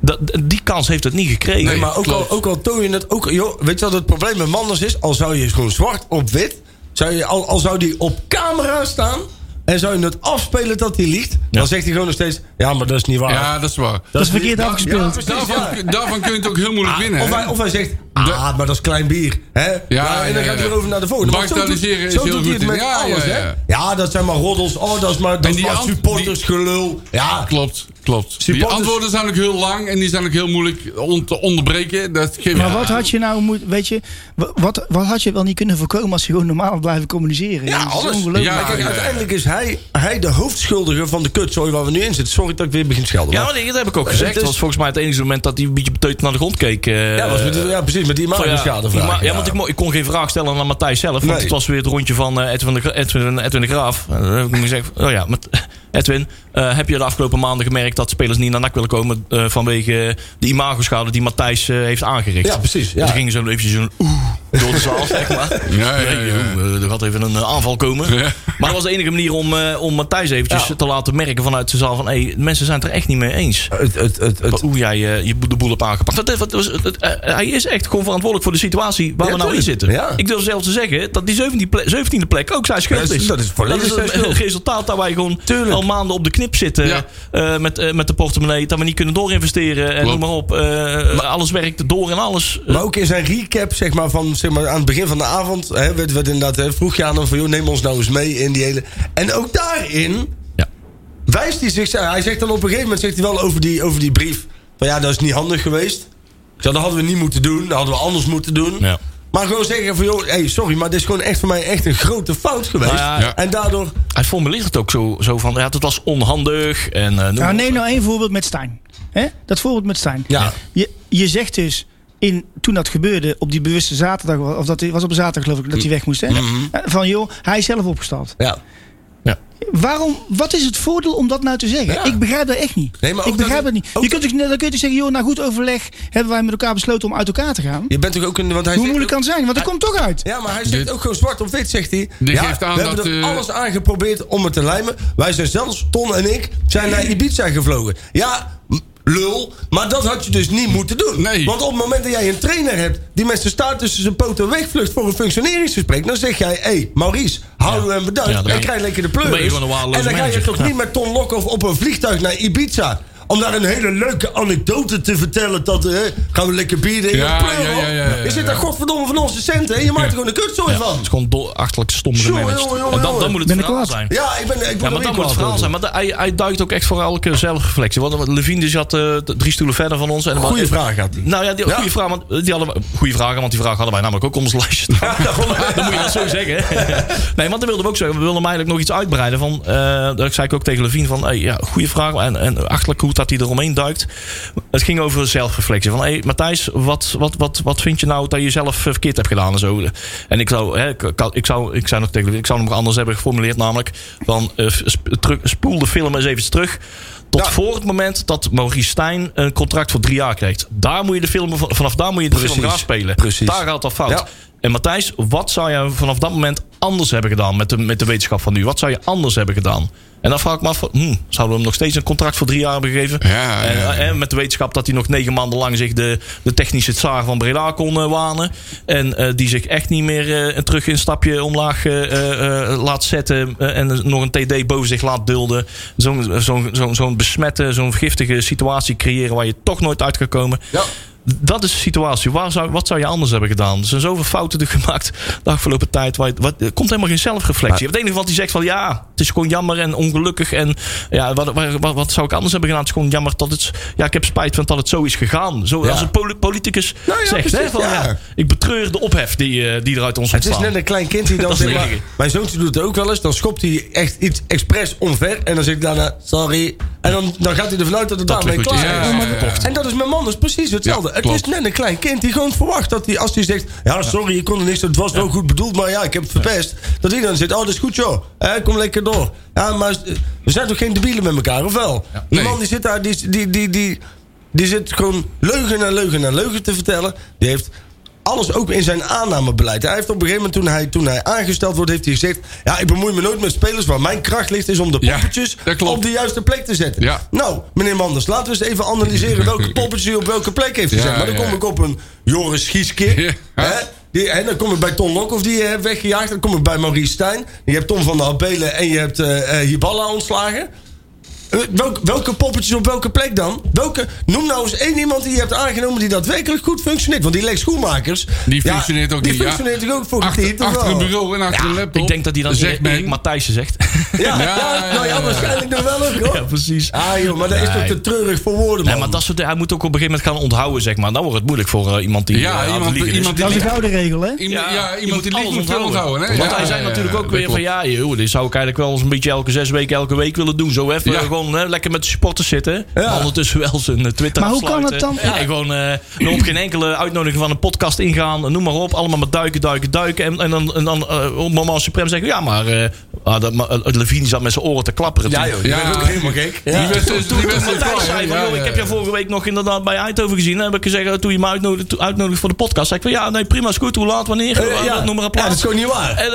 Speaker 4: Dat, die kans heeft het niet gekregen.
Speaker 5: Nee, maar ook al, ook al toon je het. Ook, joh, weet je wat het probleem met Manders is? Al zou je gewoon zwart op wit. Zou je, al, al zou die op camera staan. En zou je het afspelen dat hij liegt. Dan zegt hij gewoon nog steeds. Ja, maar dat is niet waar.
Speaker 7: Ja, dat is waar.
Speaker 6: dat is verkeerd afgespeeld.
Speaker 5: precies,
Speaker 7: Daarvan,
Speaker 5: ja.
Speaker 7: daarvan kun je het ook heel moeilijk winnen.
Speaker 5: Of hij, of hij zegt. Ah, maar dat is klein bier. Hè? Ja, en dan
Speaker 7: ja,
Speaker 5: gaat hij
Speaker 7: ja.
Speaker 5: weer over naar de volgende. Maar zo doet-
Speaker 7: Bagatelliseren is
Speaker 5: zo
Speaker 7: heel
Speaker 5: doet hij
Speaker 7: goed
Speaker 5: het
Speaker 7: in.
Speaker 5: met
Speaker 7: Ja,
Speaker 5: alles,
Speaker 7: ja,
Speaker 5: hè?
Speaker 7: ja.
Speaker 5: Dat zijn maar roddels. Oh, dat is maar, dat
Speaker 7: En
Speaker 5: is maar supportersgelul. Ja,
Speaker 7: Klopt, klopt. Die
Speaker 5: Supporters-
Speaker 7: antwoorden zijn ook heel lang en die zijn ook heel moeilijk on- te onderbreken. Dat geef
Speaker 6: Maar wat had je nou moet, weet je, wa- wat, wat had je wel niet kunnen voorkomen als je gewoon normaal had blijven communiceren?
Speaker 5: Ja,
Speaker 6: Dat is
Speaker 5: alles.
Speaker 6: ongelooflijk.
Speaker 7: Ja,
Speaker 5: Kijk,
Speaker 7: ja, ja.
Speaker 5: uiteindelijk is hij, hij de hoofdschuldige van de kutzooi waar we nu in zitten. Sorry dat ik weer begin te schelden.
Speaker 4: Ja,
Speaker 5: maar-
Speaker 4: maar dat heb ik ook gezegd.
Speaker 5: Het
Speaker 4: Dat
Speaker 5: is-
Speaker 4: was volgens mij het enige moment dat hij een beetje beteut naar de grond keek. eh,
Speaker 5: ja, was met, ja, precies, met die
Speaker 4: Van, ja, die ja, want ik, ik kon geen vraag stellen aan Matthijs zelf. Want
Speaker 5: Nee.
Speaker 4: het was weer het rondje van eh, Edwin, de, Edwin, Edwin de Graaf. En dan heb ik hem gezegd, oh ja, met, Edwin, eh, heb je de afgelopen maanden gemerkt dat spelers niet naar NAC willen komen eh, vanwege de imagoschade die Matthijs eh, heeft aangericht?
Speaker 5: Ja, precies, ja.
Speaker 4: Dus ging zo eventjes zo'n oeh door de zaal, zeg maar.
Speaker 7: Ja, ja, ja.
Speaker 4: Eh, er gaat even een eh, aanval komen. Maar dat was de enige manier om, eh, om Matthijs eventjes te laten merken vanuit de zaal van... Hey, mensen zijn het er echt niet mee eens.
Speaker 5: Het, het, het, het,
Speaker 4: Hoe jij je de boel hebt aangepakt. Dat, dat, was- het- hij is echt gewoon verantwoordelijk voor de situatie waar we nou in zitten. Ik durf zelfs te zeggen dat die 17e plek, 17e plek ook zijn schuld
Speaker 5: is-
Speaker 4: is.
Speaker 5: dat is
Speaker 4: Dat
Speaker 5: schuld.
Speaker 4: resultaat dat wij gewoon
Speaker 5: Tuurlijk.
Speaker 4: al maanden op de knip zitten met, met de portemonnee. Dat we niet kunnen doorinvesteren en noem maar op. Eh, alles werkt door en alles.
Speaker 5: Maar ook in zijn recap, zeg maar, van, zeg maar aan het begin van de avond, hè, werd, werd inderdaad, hè, vroeg je aan hem van, joh, neem ons nou eens mee in die hele... En ook daarin
Speaker 4: Ja.
Speaker 5: wijst hij zich, hij zegt dan op een gegeven moment, zegt hij wel over die, over die brief, van ja, dat is niet handig geweest. Ik zei, dat hadden we niet moeten doen, dat hadden we anders moeten doen.
Speaker 4: Ja.
Speaker 5: Maar gewoon zeggen van, joh, hey, sorry, maar dit is gewoon echt voor mij echt een grote fout geweest.
Speaker 4: Nou ja,
Speaker 7: Ja.
Speaker 5: En daardoor,
Speaker 4: Hij formuleert het ook zo, zo van, ja, het was onhandig. En, eh, noem
Speaker 6: Nou, neem nou één voorbeeld met Stijn. Hè? Dat voorbeeld met Stijn.
Speaker 5: Ja.
Speaker 6: Je, je zegt dus, in, toen dat gebeurde, op die bewuste zaterdag, of dat was op een zaterdag geloof ik, dat hij weg moest. Hè? Eh, Van joh, hij is zelf opgestapt.
Speaker 5: ja.
Speaker 6: Waarom, wat is het voordeel om dat nou te zeggen?
Speaker 5: Ja.
Speaker 6: Ik begrijp dat echt niet.
Speaker 5: Nee, maar ook
Speaker 6: ik begrijp
Speaker 5: dat-
Speaker 6: dat, niet.
Speaker 5: ook
Speaker 6: Je kunt toch, dan kun je toch zeggen, joh, na goed overleg hebben wij met elkaar besloten om uit elkaar te gaan.
Speaker 5: Je bent toch ook een, want hij
Speaker 6: Hoe
Speaker 5: zegt
Speaker 6: moeilijk kan het zijn? Want dat komt toch uit.
Speaker 5: Ja, maar hij zegt
Speaker 7: Dit-
Speaker 5: ook gewoon zwart op wit, zegt hij. Ja,
Speaker 7: geeft aan
Speaker 5: we hebben
Speaker 7: dat,
Speaker 5: er
Speaker 7: eh,
Speaker 5: alles aan geprobeerd om het te lijmen. Wij zijn zelfs, Ton en ik, zijn naar Ibiza gevlogen. Ja, lul, maar dat had je dus niet moeten doen.
Speaker 7: Nee.
Speaker 5: Want op het moment dat jij een trainer hebt... die met zijn staart tussen zijn poten wegvlucht voor een functioneringsgesprek... dan zeg jij, hé, hey, Maurice, houden hem bedankt.
Speaker 4: Ja,
Speaker 5: en
Speaker 4: je-
Speaker 5: krijg lekker de pleuris. En dan ga je toch
Speaker 4: Ja.
Speaker 5: niet met Ton Lokhoff op een vliegtuig naar Ibiza... om daar een hele leuke anekdote te vertellen... dat eh, gaan we lekker bier drinken.
Speaker 7: Ja, ja, ja, ja, ja,
Speaker 5: Je zit daar godverdomme van onze centen... en je maakt er gewoon een kutzooi
Speaker 4: Ja,
Speaker 5: van.
Speaker 4: het is gewoon achterlijk stom gemanaged. En dan, dan moet het
Speaker 6: Ben
Speaker 4: verhaal zijn.
Speaker 5: Ja, ik ben, ik ben
Speaker 4: Ja, maar dan moet het verhaal zijn. Maar de- hij, hij duikt ook echt voor elke zelfreflectie. Want Levine die zat eh, drie stoelen verder van ons. En
Speaker 5: Goeie vraag had hij.
Speaker 4: Nou ja, die,
Speaker 5: Ja.
Speaker 4: Goede vraag. Want die hadden we, goede vragen, want die vraag hadden wij namelijk ook op ons lijstje staan. dan moet je dat zo zeggen. nee, want dan wilden we ook zeggen. We wilden hem eigenlijk nog iets uitbreiden. Van, eh, dat zei ik ook tegen Levine van, hey, ja, goede vraag. En, en achterlijk hoe dat hij eromheen duikt. Het ging over zelfreflectie. Van, hey, Matthijs, wat, wat, wat, wat vind je nou dat je zelf verkeerd hebt gedaan en zo. En ik zou, hè, ik, zou, ik zou nog tegen ik zou hem nog anders hebben geformuleerd. Namelijk van, eh, spoel de film eens even terug. Tot
Speaker 5: Ja.
Speaker 4: voor het moment dat Maurice Stijn een contract voor drie jaar krijgt. Daar moet je de film, vanaf daar moet je de film
Speaker 5: Precies.
Speaker 4: gaan spelen.
Speaker 5: Precies.
Speaker 4: Daar gaat dat fout.
Speaker 5: Ja.
Speaker 4: En Matthijs, wat zou je vanaf dat moment anders hebben gedaan met de, met de wetenschap van nu? Wat zou je anders hebben gedaan? En dan vraag ik me af, hm, zouden we hem nog steeds een contract voor drie jaar hebben gegeven?
Speaker 7: Ja,
Speaker 4: en,
Speaker 7: ja, ja.
Speaker 4: en met de wetenschap dat hij nog negen maanden lang zich de, de technische tsaar van Breda kon eh, wanen. En eh, die zich echt niet meer eh, terug een stapje omlaag eh, eh, eh, laat zetten. eh, en nog een TD boven zich laat dulden. Zo'n zo'n zo'n zo'n besmette, zo'n giftige situatie creëren waar je toch nooit uit gaat komen.
Speaker 5: Ja.
Speaker 4: Dat is de situatie. Waar zou, wat zou je anders hebben gedaan? Er zijn zoveel fouten gemaakt de afgelopen tijd. Waar wat, er komt helemaal geen zelfreflectie. Het enige wat hij zegt van ja, Het is gewoon jammer en ongelukkig. En ja, wat, wat, wat, zou ik anders hebben gedaan? Het is gewoon jammer dat het... Ja, ik heb spijt van dat het zo is gegaan. Zo,
Speaker 5: Ja.
Speaker 4: Als een poli- politicus
Speaker 5: Nou ja,
Speaker 4: zegt.
Speaker 5: precies,
Speaker 4: hè, van,
Speaker 5: ja.
Speaker 4: ja. ik betreur de ophef die, eh, die er uit ons
Speaker 5: Het is net een klein kind die dan zeg maar,
Speaker 4: enige.
Speaker 5: Mijn zoontje doet het ook wel eens. Dan schopt hij echt iets expres omver. En dan zegt hij daarna, sorry. En dan, dan gaat hij ervan uit dat het daarmee
Speaker 4: is.
Speaker 5: klaar is.
Speaker 7: Ja, ja, ja, ja.
Speaker 5: En dat is met man dus precies hetzelfde.
Speaker 7: Ja,
Speaker 5: het is net een klein kind die gewoon verwacht dat hij, als hij zegt... Ja, sorry, ik kon er niks, het was wel goed bedoeld, maar ja, ik heb het verpest. Dat hij dan zegt, oh, dat is goed joh. Kom lekker door. Ja, maar eh, we zijn toch geen debielen met elkaar, of wel? Die
Speaker 7: Nee.
Speaker 5: man die zit daar, die, die, die, die, die zit gewoon leugen na leugen na leugen te vertellen. Die heeft alles ook in zijn aannamebeleid. Hij heeft op een gegeven moment, toen hij, toen hij aangesteld wordt, heeft hij gezegd... Ja, ik bemoei me nooit met spelers waar mijn kracht ligt... is om de poppetjes op de juiste plek te zetten.
Speaker 7: Ja.
Speaker 5: Nou, meneer Manders, laten we eens even analyseren... welke poppetjes hij op welke plek heeft gezet. Maar dan kom ik op een Joris Schieske. Hè? Die, en dan kom ik bij Ton Lokhoff, die je hebt weggejaagd. Dan kom ik bij Maurice Stijn. Je hebt Tom van der Abelen en je hebt eh eh, Hiballa ontslagen. Eh, welk- welke poppetjes op welke plek dan? Welke, noem nou eens één iemand die je hebt aangenomen die daadwerkelijk goed functioneert. Want die Lex Schoenmakers...
Speaker 7: Die
Speaker 5: ja,
Speaker 7: functioneert ook
Speaker 5: die
Speaker 7: niet, ja.
Speaker 5: functioneert ook voor
Speaker 7: Achter,
Speaker 5: wel.
Speaker 7: een bureau en achter een laptop.
Speaker 4: Ik denk dat hij dan
Speaker 7: zegt
Speaker 4: Erik, Matthijssen zegt.
Speaker 5: Ja, ja,
Speaker 7: Ja,
Speaker 5: nou ja,
Speaker 7: ja, ja.
Speaker 5: waarschijnlijk nog wel ook hoor.
Speaker 4: ja, precies.
Speaker 5: Ah joh, maar dat is toch te treurig voor woorden man.
Speaker 4: Nee, maar dat soort, hij moet ook op een gegeven moment gaan onthouden, zeg maar. Dan wordt het moeilijk voor eh, iemand die
Speaker 7: Ja,
Speaker 4: eh,
Speaker 7: iemand- iemand die-
Speaker 6: Dat is een gouden regel, hè?
Speaker 7: Iemand, ja,
Speaker 4: je
Speaker 7: iemand die
Speaker 4: alles
Speaker 7: moet onthouden. Hè?
Speaker 4: Want hij zei natuurlijk ook weer van ja, joh, dit zou ik eigenlijk wel eens een beetje elke zes weken, elke week willen doen. Zo even
Speaker 7: Ja.
Speaker 4: Gewoon hè, lekker met de supporters zitten.
Speaker 5: Ja.
Speaker 4: Ondertussen wel zijn eh, Twitter
Speaker 6: Maar hoe kan het dan-
Speaker 4: En gewoon eh, nog op geen enkele uitnodiging van een podcast ingaan. Noem maar op. Allemaal met duiken, duiken, duiken. En, en dan, en dan eh, op moment suprem zeggen ja, maar, eh ah, dat, eh, Levine zat met zijn oren te klapperen.
Speaker 5: Ja
Speaker 4: toen.
Speaker 5: joh, die
Speaker 7: Ja.
Speaker 5: ook helemaal gek.
Speaker 7: Die wedstrijd die wedstrijd
Speaker 4: Matthijs zei van, joh, ik heb jou vorige week nog inderdaad bij Eindhoven gezien. Dan heb ik gezegd, toen je me uitnodigde, uitnodigde voor de podcast. zei ik van, ja, nee, prima, is goed. Hoe laat, wanneer?
Speaker 5: Eh, ja.
Speaker 4: Noem maar een
Speaker 5: Ja, dat is gewoon niet waar.
Speaker 4: En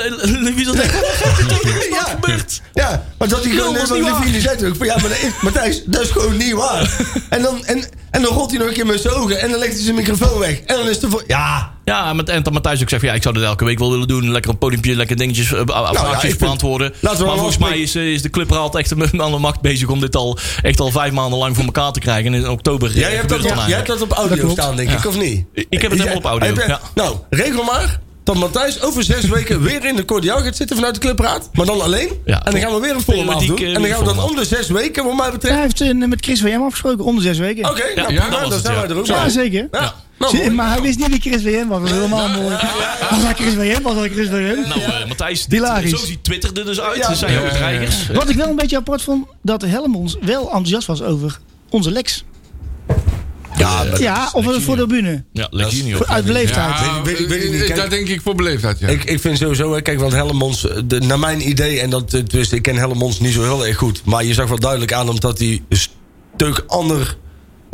Speaker 4: eh, wie dat zegt, wat is
Speaker 5: Ja.
Speaker 4: dat gebeurd?
Speaker 5: Ja, maar dat hij gewoon. Levine zei ook van ja, maar Matthijs, dat is gewoon niet waar. En dan, en, en dan rolt hij nog een keer met zijn ogen en dan legt hij zijn microfoon weg. En dan is het voor ja,
Speaker 4: Ja, met, en dan Matthijs ook zegt van, ja, ik zou dat elke week wel willen doen. Lekker een podiumpje, lekker dingetjes, uh,
Speaker 5: Nou ja,
Speaker 4: beantwoorden. maar volgens mij is, eh, is de club er altijd echt met aan de macht bezig om dit al echt al vijf maanden lang voor elkaar te krijgen. En in oktober eh,
Speaker 5: jij hebt, dat,
Speaker 4: dan
Speaker 5: jij hebt dat op audio staan, denk ik, of niet?
Speaker 4: Ik heb het helemaal op audio,
Speaker 5: Heb je-
Speaker 4: ja.
Speaker 5: Nou, regel maar dat Matthijs over zes weken weer in de cordiaal gaat zitten vanuit de clubraad. Maar dan alleen.
Speaker 4: Ja.
Speaker 5: en dan gaan we weer een format
Speaker 4: Periodiek,
Speaker 5: doen. En dan gaan we dat
Speaker 4: format.
Speaker 5: om de zes weken, wat mij
Speaker 6: Hij
Speaker 5: betreft.
Speaker 6: heeft eh, met Chris WM afgesproken om de zes weken.
Speaker 5: Oké, nou
Speaker 4: ja,
Speaker 5: prima,
Speaker 4: was
Speaker 5: dan zijn wij er ook
Speaker 6: Ja, zeker.
Speaker 5: Ja. Nou,
Speaker 6: maar hij wist niet wie Chris WM was. Dat is helemaal mooi. Als hij Chris WM was, was hij Chris WM.
Speaker 4: Nou, eh, Matthijs, dit, zo ziet Twitter er dus uit.
Speaker 5: Ja,
Speaker 4: Ze zijn
Speaker 5: ja,
Speaker 4: ook
Speaker 7: ja, ja.
Speaker 4: dreigers.
Speaker 6: Wat ik wel een beetje apart vond, dat Helmons wel enthousiast was over onze Lex.
Speaker 5: Ja,
Speaker 6: of het voor de bühne?
Speaker 4: Ja,
Speaker 6: Uit beleefdheid.
Speaker 7: Ja,
Speaker 5: Weet- weet- weet ik niet.
Speaker 7: eh,
Speaker 5: Kijk-
Speaker 7: dat denk ik voor beleefdheid, ja.
Speaker 5: Ik, ik vind sowieso, hè, kijk, want Hellemons, eh, de, naar mijn idee, en dat, eh, dus ik ken Hellemons niet zo heel erg goed, maar je zag wel duidelijk aan omdat hij een stuk ander,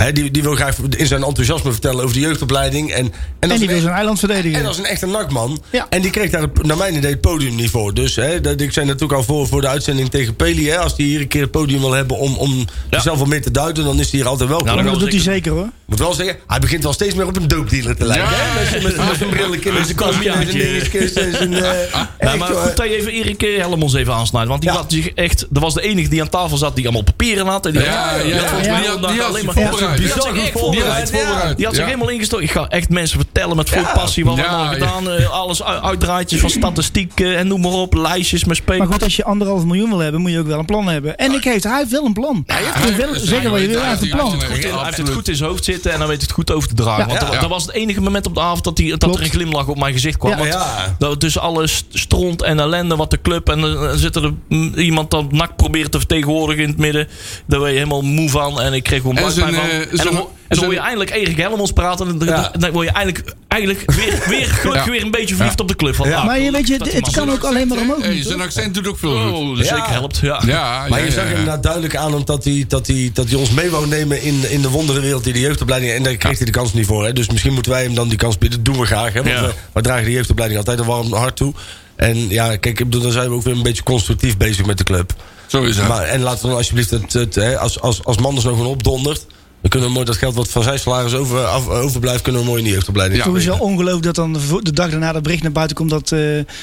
Speaker 5: hè, die, die wil graag in zijn enthousiasme vertellen over de jeugdopleiding. En, en,
Speaker 6: En die
Speaker 5: een
Speaker 6: wil zijn eiland verdedigen.
Speaker 5: en als een echte nakman.
Speaker 6: Ja.
Speaker 5: En die kreeg daar, naar mijn idee, het podium niet voor. Dus hè, dat, ik zei natuurlijk al voor, voor de uitzending tegen Peli. Hè, als hij hier een keer het podium wil hebben om, om zelf wat meer te duiden, dan is hij hier altijd welkom.
Speaker 4: Nou,
Speaker 6: dat doet hij
Speaker 4: zeker-
Speaker 6: hoor.
Speaker 5: Moet wel zeggen, hij begint wel steeds meer op een doopdealer te lijken.
Speaker 7: Ja.
Speaker 5: Met zijn- Met zijn- met zijn brilletje, met zijn kastje, met zijn dingetjes. en zijn, eh,
Speaker 4: Nou,
Speaker 5: echt,
Speaker 4: maar goed dat je even Erik eh, Helmons even aansnijdt. Want die
Speaker 5: Ja.
Speaker 4: had zich echt... Dat was de enige die aan tafel zat die allemaal papieren had. En die
Speaker 7: Ja,
Speaker 4: had,
Speaker 7: ja,
Speaker 4: die had volgens
Speaker 6: ja.
Speaker 4: mij
Speaker 7: Die
Speaker 4: heel
Speaker 7: had-
Speaker 4: dag
Speaker 7: die had
Speaker 4: alleen maar...
Speaker 7: voorbereid.
Speaker 4: Die had zich echt
Speaker 7: Die had
Speaker 4: voorbereid.
Speaker 7: zich voorbereid.
Speaker 4: Die had zich
Speaker 7: Ja.
Speaker 4: helemaal ingestoken. Ik ga echt mensen vertellen met veel
Speaker 5: Ja.
Speaker 4: passie wat we allemaal
Speaker 7: ja.
Speaker 4: gedaan. eh, alles uit- uitdraaitjes van statistiek eh, en noem maar op. Lijstjes met
Speaker 6: Maar
Speaker 4: spelen.
Speaker 6: goed, als je anderhalf miljoen wil hebben, moet je ook wel een plan hebben. En ik heeft, hij heeft wel een plan. Hij heeft wel zeggen wat je wil, hij heeft een plan.
Speaker 4: hij heeft het goed in zijn hoofd zitten en dan weet het goed over te dragen. Want dat, was het enige moment op de avond dat, die, dat er een glimlach op mijn gezicht kwam. Want dat tussen alle st- stront en ellende wat de club en dan zit er iemand dat nak probeert te vertegenwoordigen in het midden. Daar ben je helemaal moe van en ik kreeg gewoon buikpijn van.
Speaker 7: Eh,
Speaker 4: En dan, en dan hoor je eindelijk Erik Helmons praten en dan,
Speaker 5: Ja.
Speaker 4: dan word je eigenlijk, eigenlijk weer, weer gelukkig
Speaker 7: Ja.
Speaker 4: weer een beetje verliefd op de club. Van,
Speaker 5: Ja.
Speaker 4: ah,
Speaker 6: Maar je weet je, het kan ook alleen maar omhoog.
Speaker 7: Hey, zijn accent doet ook veel goed.
Speaker 4: Oh, dat
Speaker 5: Ja.
Speaker 4: zeker helpt. Ja.
Speaker 7: Ja,
Speaker 5: Maar je
Speaker 7: ja,
Speaker 5: zag
Speaker 7: ja.
Speaker 5: inderdaad duidelijk aan hem dat hij, dat hij, dat hij ons mee wou nemen in, in de wonderenwereld die de jeugdopleiding. En daar kreeg hij de kans niet voor. Hè. Dus misschien moeten wij hem dan die kans bieden. Dat doen we graag. Hè, want
Speaker 4: Ja.
Speaker 5: we, we dragen de jeugdopleiding altijd een warm hart toe. En ja, kijk, ik bedoel, dan zijn we ook weer een beetje constructief bezig met de club.
Speaker 7: Zo is het.
Speaker 5: Maar, en laten we dan alsjeblieft, het, het, hè, als, als, als Manders nog gewoon opdondert. Dan kunnen we mooi dat geld wat van zijn salaris over, af- overblijft, kunnen we mooi in die jeugdopleiding.
Speaker 7: Ja.
Speaker 6: Sowieso ongelooflijk dat dan de, dag daarna dat bericht naar buiten komt dat eh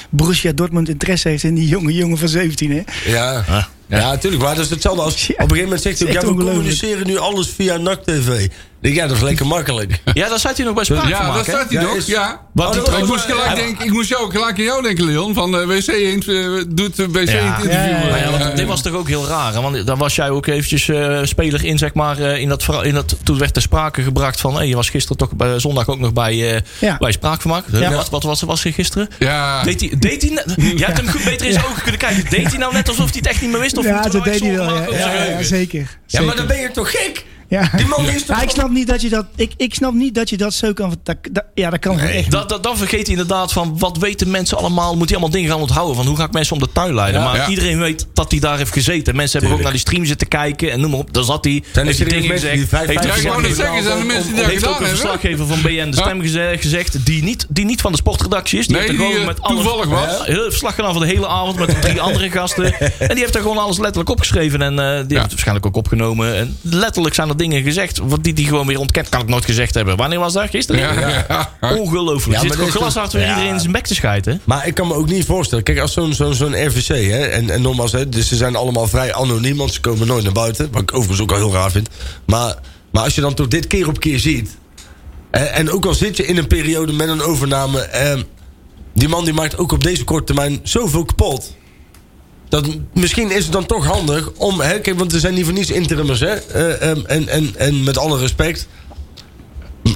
Speaker 6: Borussia Dortmund interesse heeft in die jonge jongen van 17. Hè?
Speaker 5: Ja, ja. natuurlijk. Maar dat is hetzelfde als.
Speaker 6: Ja.
Speaker 5: Op een gegeven moment zegt hij ja, we communiceren nu alles via NAC TV. Ja, dat is lekker makkelijk.
Speaker 4: Ja, daar zat hij nog bij sprake
Speaker 7: Ja, daar
Speaker 4: maken.
Speaker 7: staat hij
Speaker 5: Ja,
Speaker 7: nog.
Speaker 5: is-
Speaker 7: Ja.
Speaker 4: Wat die
Speaker 5: Oh, dat
Speaker 7: ik,
Speaker 5: was-
Speaker 7: moest gelijk denken, ik moest jou, gelijk aan jou denken, Leon. Van eh, WC Eend eh, doet eh, WC
Speaker 4: Ja.
Speaker 7: interview.
Speaker 6: Ja, ja, ja.
Speaker 4: Maar ja, want dit was toch ook heel raar. hè? Want dan was jij ook eventjes eh, speler in, zeg maar. eh, in dat, in dat, toen werd ter sprake gebracht van. Hey, je was gisteren toch bij, zondag ook nog bij, eh
Speaker 6: Ja.
Speaker 4: bij Spraakvermaak. Wat, wat was, was hij gisteren?
Speaker 7: ja.
Speaker 4: Deed hij, deed hij net- Jij hebt hem goed beter in zijn ogen kunnen kijken. Deed hij nou net alsof hij het echt niet meer wist? Of
Speaker 6: Ja, dat
Speaker 4: er
Speaker 6: deed hij wel. Ja, zeker.
Speaker 5: Ja, maar dan ben je toch gek?
Speaker 6: Ja.
Speaker 5: Die man is toch
Speaker 6: Ja, ik snap niet dat je dat. Ik, ik snap niet dat je dat zo kan. Dat, dat- ja, dat kan gewoon echt.
Speaker 4: Dat, dat, dan vergeet hij inderdaad van wat weten mensen allemaal. Moet hij allemaal dingen gaan onthouden van hoe ga ik mensen om de tuin leiden.
Speaker 5: Ja.
Speaker 4: maar
Speaker 7: Ja.
Speaker 4: iedereen weet dat hij daar heeft gezeten. Mensen hebben ook naar die stream zitten kijken en noem maar op. Daar zat hij.
Speaker 5: Zijn
Speaker 4: heeft dingen
Speaker 5: mensen
Speaker 4: gezegd.
Speaker 5: die vijf-
Speaker 4: heeft
Speaker 5: vijf-
Speaker 7: zeggen, zijn er mensen die
Speaker 4: heeft ook een verslaggever van BN De Stem geze- gezegd. Die niet, die niet van de sportredactie is. Die
Speaker 7: Nee,
Speaker 4: heeft er
Speaker 7: die,
Speaker 4: gewoon
Speaker 7: eh,
Speaker 4: met alle,
Speaker 7: toevallig was.
Speaker 4: Heel verslag gedaan van de hele avond met drie andere gasten. En die heeft er gewoon alles letterlijk opgeschreven. En eh, die heeft het waarschijnlijk ook opgenomen. En letterlijk zijn er dingen gezegd. Wat die, die gewoon weer ontkent. Kan ik nooit gezegd hebben. Wanneer was dat? Gisteren?
Speaker 7: Ja.
Speaker 4: Ongelooflijk.
Speaker 5: Ja, maar
Speaker 4: Zit gewoon
Speaker 5: is
Speaker 4: glashard weer
Speaker 5: Ja.
Speaker 4: iedereen in zijn bek te schijten.
Speaker 5: Maar ik kan me ook niet voorstellen. Kijk, als zo'n zo'n zo'n RVC, hè, en, en nogmaals, hè, dus ze zijn allemaal vrij anoniem, want ze komen nooit naar buiten. Wat ik overigens ook al heel raar vind. Maar, maar als je dan toch dit keer op keer ziet. En, en ook al zit je in een periode met een overname. ehm, die man die maakt ook op deze korte termijn zoveel kapot. Dat, misschien is het dan toch handig om. Hè, kijk, want er zijn niet voor niets interimmers, hè? eh, ehm, en, en, en met alle respect.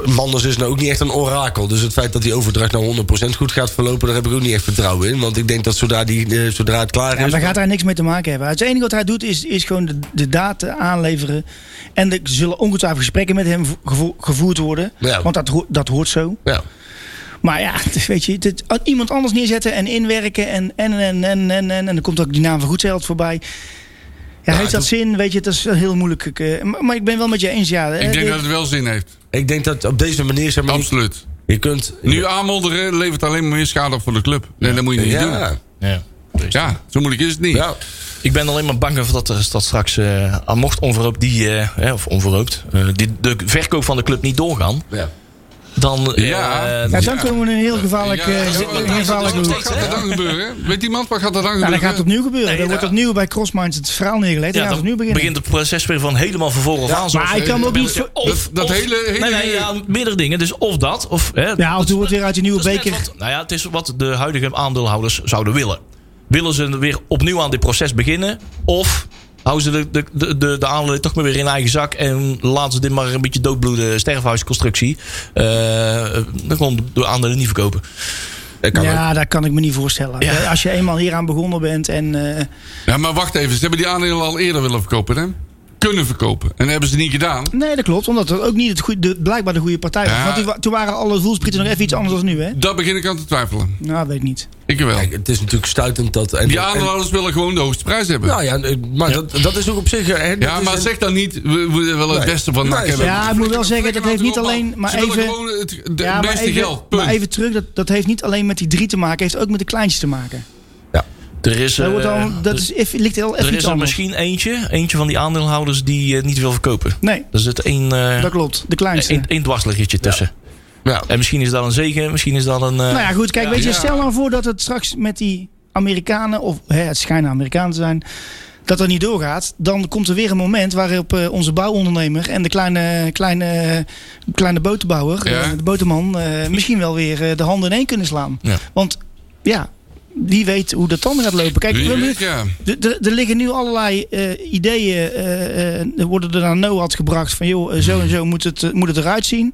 Speaker 5: Manders is nou ook niet echt een orakel. Dus het feit dat die overdracht nou 100% goed gaat verlopen, daar heb ik ook niet echt vertrouwen in. Want ik denk dat zodra, die, eh, zodra het klaar
Speaker 6: Ja,
Speaker 5: is.
Speaker 6: daar gaat daar niks mee te maken hebben. Het enige wat hij doet is, is gewoon de, de data aanleveren. En er zullen ongetwijfeld gesprekken met hem gevo- gevoerd worden.
Speaker 5: Ja.
Speaker 6: Want dat, ho- dat hoort zo.
Speaker 5: Ja.
Speaker 6: Maar ja, weet je, het, iemand anders neerzetten en inwerken. En, en, en, en, en, en, en dan komt ook die naam van Goedzeld voorbij. Ja, heeft dat
Speaker 7: dat-
Speaker 6: zin? Weet je, het is heel moeilijk. Eh, maar, maar ik ben wel met je eens. Ja,
Speaker 7: Ik
Speaker 6: eh,
Speaker 7: denk
Speaker 6: dit-
Speaker 7: dat het wel zin heeft.
Speaker 5: Ik denk dat op deze manier, zeg maar, je,
Speaker 7: Absoluut.
Speaker 5: je kunt.
Speaker 7: Nu aanmodderen levert alleen maar meer schade op voor de club. Nee, dat moet je niet doen.
Speaker 5: ja,
Speaker 4: Ja.
Speaker 7: Ja, zo moeilijk is het niet.
Speaker 5: ja.
Speaker 4: Ik ben alleen maar bang dat er dat straks, eh, al mocht onverhoopt die, eh, hè, of onverhoopt, eh, die, de verkoop van de club niet doorgaan,
Speaker 5: ja.
Speaker 4: Dan. eh,
Speaker 7: Ja.
Speaker 6: ja, dan komen we in een heel gevaarlijk,
Speaker 7: Ja,
Speaker 6: eh,
Speaker 7: ja, wat-
Speaker 6: gevaarlijk
Speaker 7: wat- gaat er dan gebeuren? Weet iemand wat gaat er dan gebeuren?
Speaker 6: dan gaat opnieuw gebeuren.
Speaker 4: Nee,
Speaker 6: dan wordt opnieuw bij Crossminds het verhaal neergelegd. Dan
Speaker 4: dan
Speaker 6: opnieuw beginnen.
Speaker 4: begint het proces weer van helemaal van voren af aan.
Speaker 6: maar hij kan ook niet zo-
Speaker 4: Of,
Speaker 7: Dat- dat
Speaker 4: of-
Speaker 7: hele- hele-
Speaker 4: nee, nee, ja, meerdere dingen. Dus of dat, of... Hè,
Speaker 6: Ja, of doe het weer uit die nieuwe
Speaker 4: dat
Speaker 6: beker.
Speaker 4: wat- nou ja, het is wat de huidige aandeelhouders zouden willen. Willen ze weer opnieuw aan dit proces beginnen? Of houden ze de, de, de, de, de aandelen toch maar weer in eigen zak... en laten ze dit maar een beetje doodbloeden sterfhuisconstructie... eh dan gewoon de aandelen niet verkopen.
Speaker 5: Dat kan ook.
Speaker 6: Ja, dat kan ik me niet voorstellen.
Speaker 4: Ja.
Speaker 6: Als je eenmaal hieraan begonnen bent en... eh,
Speaker 7: Ja, maar wacht even. Ze hebben die aandelen al eerder willen verkopen, hè? Kunnen verkopen. En dat hebben ze niet gedaan.
Speaker 6: nee, dat klopt. Omdat het ook niet het goede, de, blijkbaar de goede partij was.
Speaker 7: Ja.
Speaker 6: Want toen, wa- toen waren alle voelsprieten nog even iets anders dan nu, hè?
Speaker 7: Daar begin ik aan te twijfelen.
Speaker 6: Nou, weet ik niet.
Speaker 7: Ik wel.
Speaker 5: Kijk, het is natuurlijk stuitend dat. En,
Speaker 7: Die
Speaker 5: en-
Speaker 7: aandeelhouders willen gewoon de hoogste prijs hebben.
Speaker 5: nou ja, eh, maar Dat, dat is ook op zich. hè, dat
Speaker 7: Ja, maar
Speaker 5: een-
Speaker 7: zeg dan niet, we we willen het beste van NAC
Speaker 5: Nee,
Speaker 7: hebben.
Speaker 6: Ja, ik moet wel zeggen, dat heeft niet alleen... Maar even,
Speaker 7: gewoon het, de
Speaker 6: ja, maar
Speaker 7: meeste
Speaker 6: even,
Speaker 7: geld. Punt.
Speaker 6: maar even terug, dat, dat heeft niet alleen met die drie te maken. heeft ook met de kleintjes te maken.
Speaker 4: Er is,
Speaker 6: dan, dat is, ligt heel even
Speaker 4: er is er
Speaker 6: anders.
Speaker 4: misschien eentje, eentje van die aandeelhouders die eh, niet wil verkopen.
Speaker 6: Nee,
Speaker 4: Er zit één, eh
Speaker 6: dat klopt. De kleinste.
Speaker 4: één dwarsliggertje tussen.
Speaker 5: Ja.
Speaker 4: En misschien is dat een zegen, misschien is dat een...
Speaker 6: Nou ja, goed. Kijk, weet je, stel nou voor dat het straks met die Amerikanen, of hè, het schijnen Amerikanen te zijn, dat dat niet doorgaat. Dan komt er weer een moment waarop eh, onze bouwondernemer en de kleine, kleine, kleine botenbouwer,
Speaker 7: Ja.
Speaker 6: de boterman, eh, misschien wel weer eh, de handen in één kunnen slaan.
Speaker 4: Ja.
Speaker 6: Want ja, wie weet hoe dat dan gaat lopen. Kijk,
Speaker 7: weet, ja.
Speaker 6: er liggen nu allerlei eh, ideeën, er worden er naar NOAD gebracht van joh, zo en zo moet het, moet het eruit zien.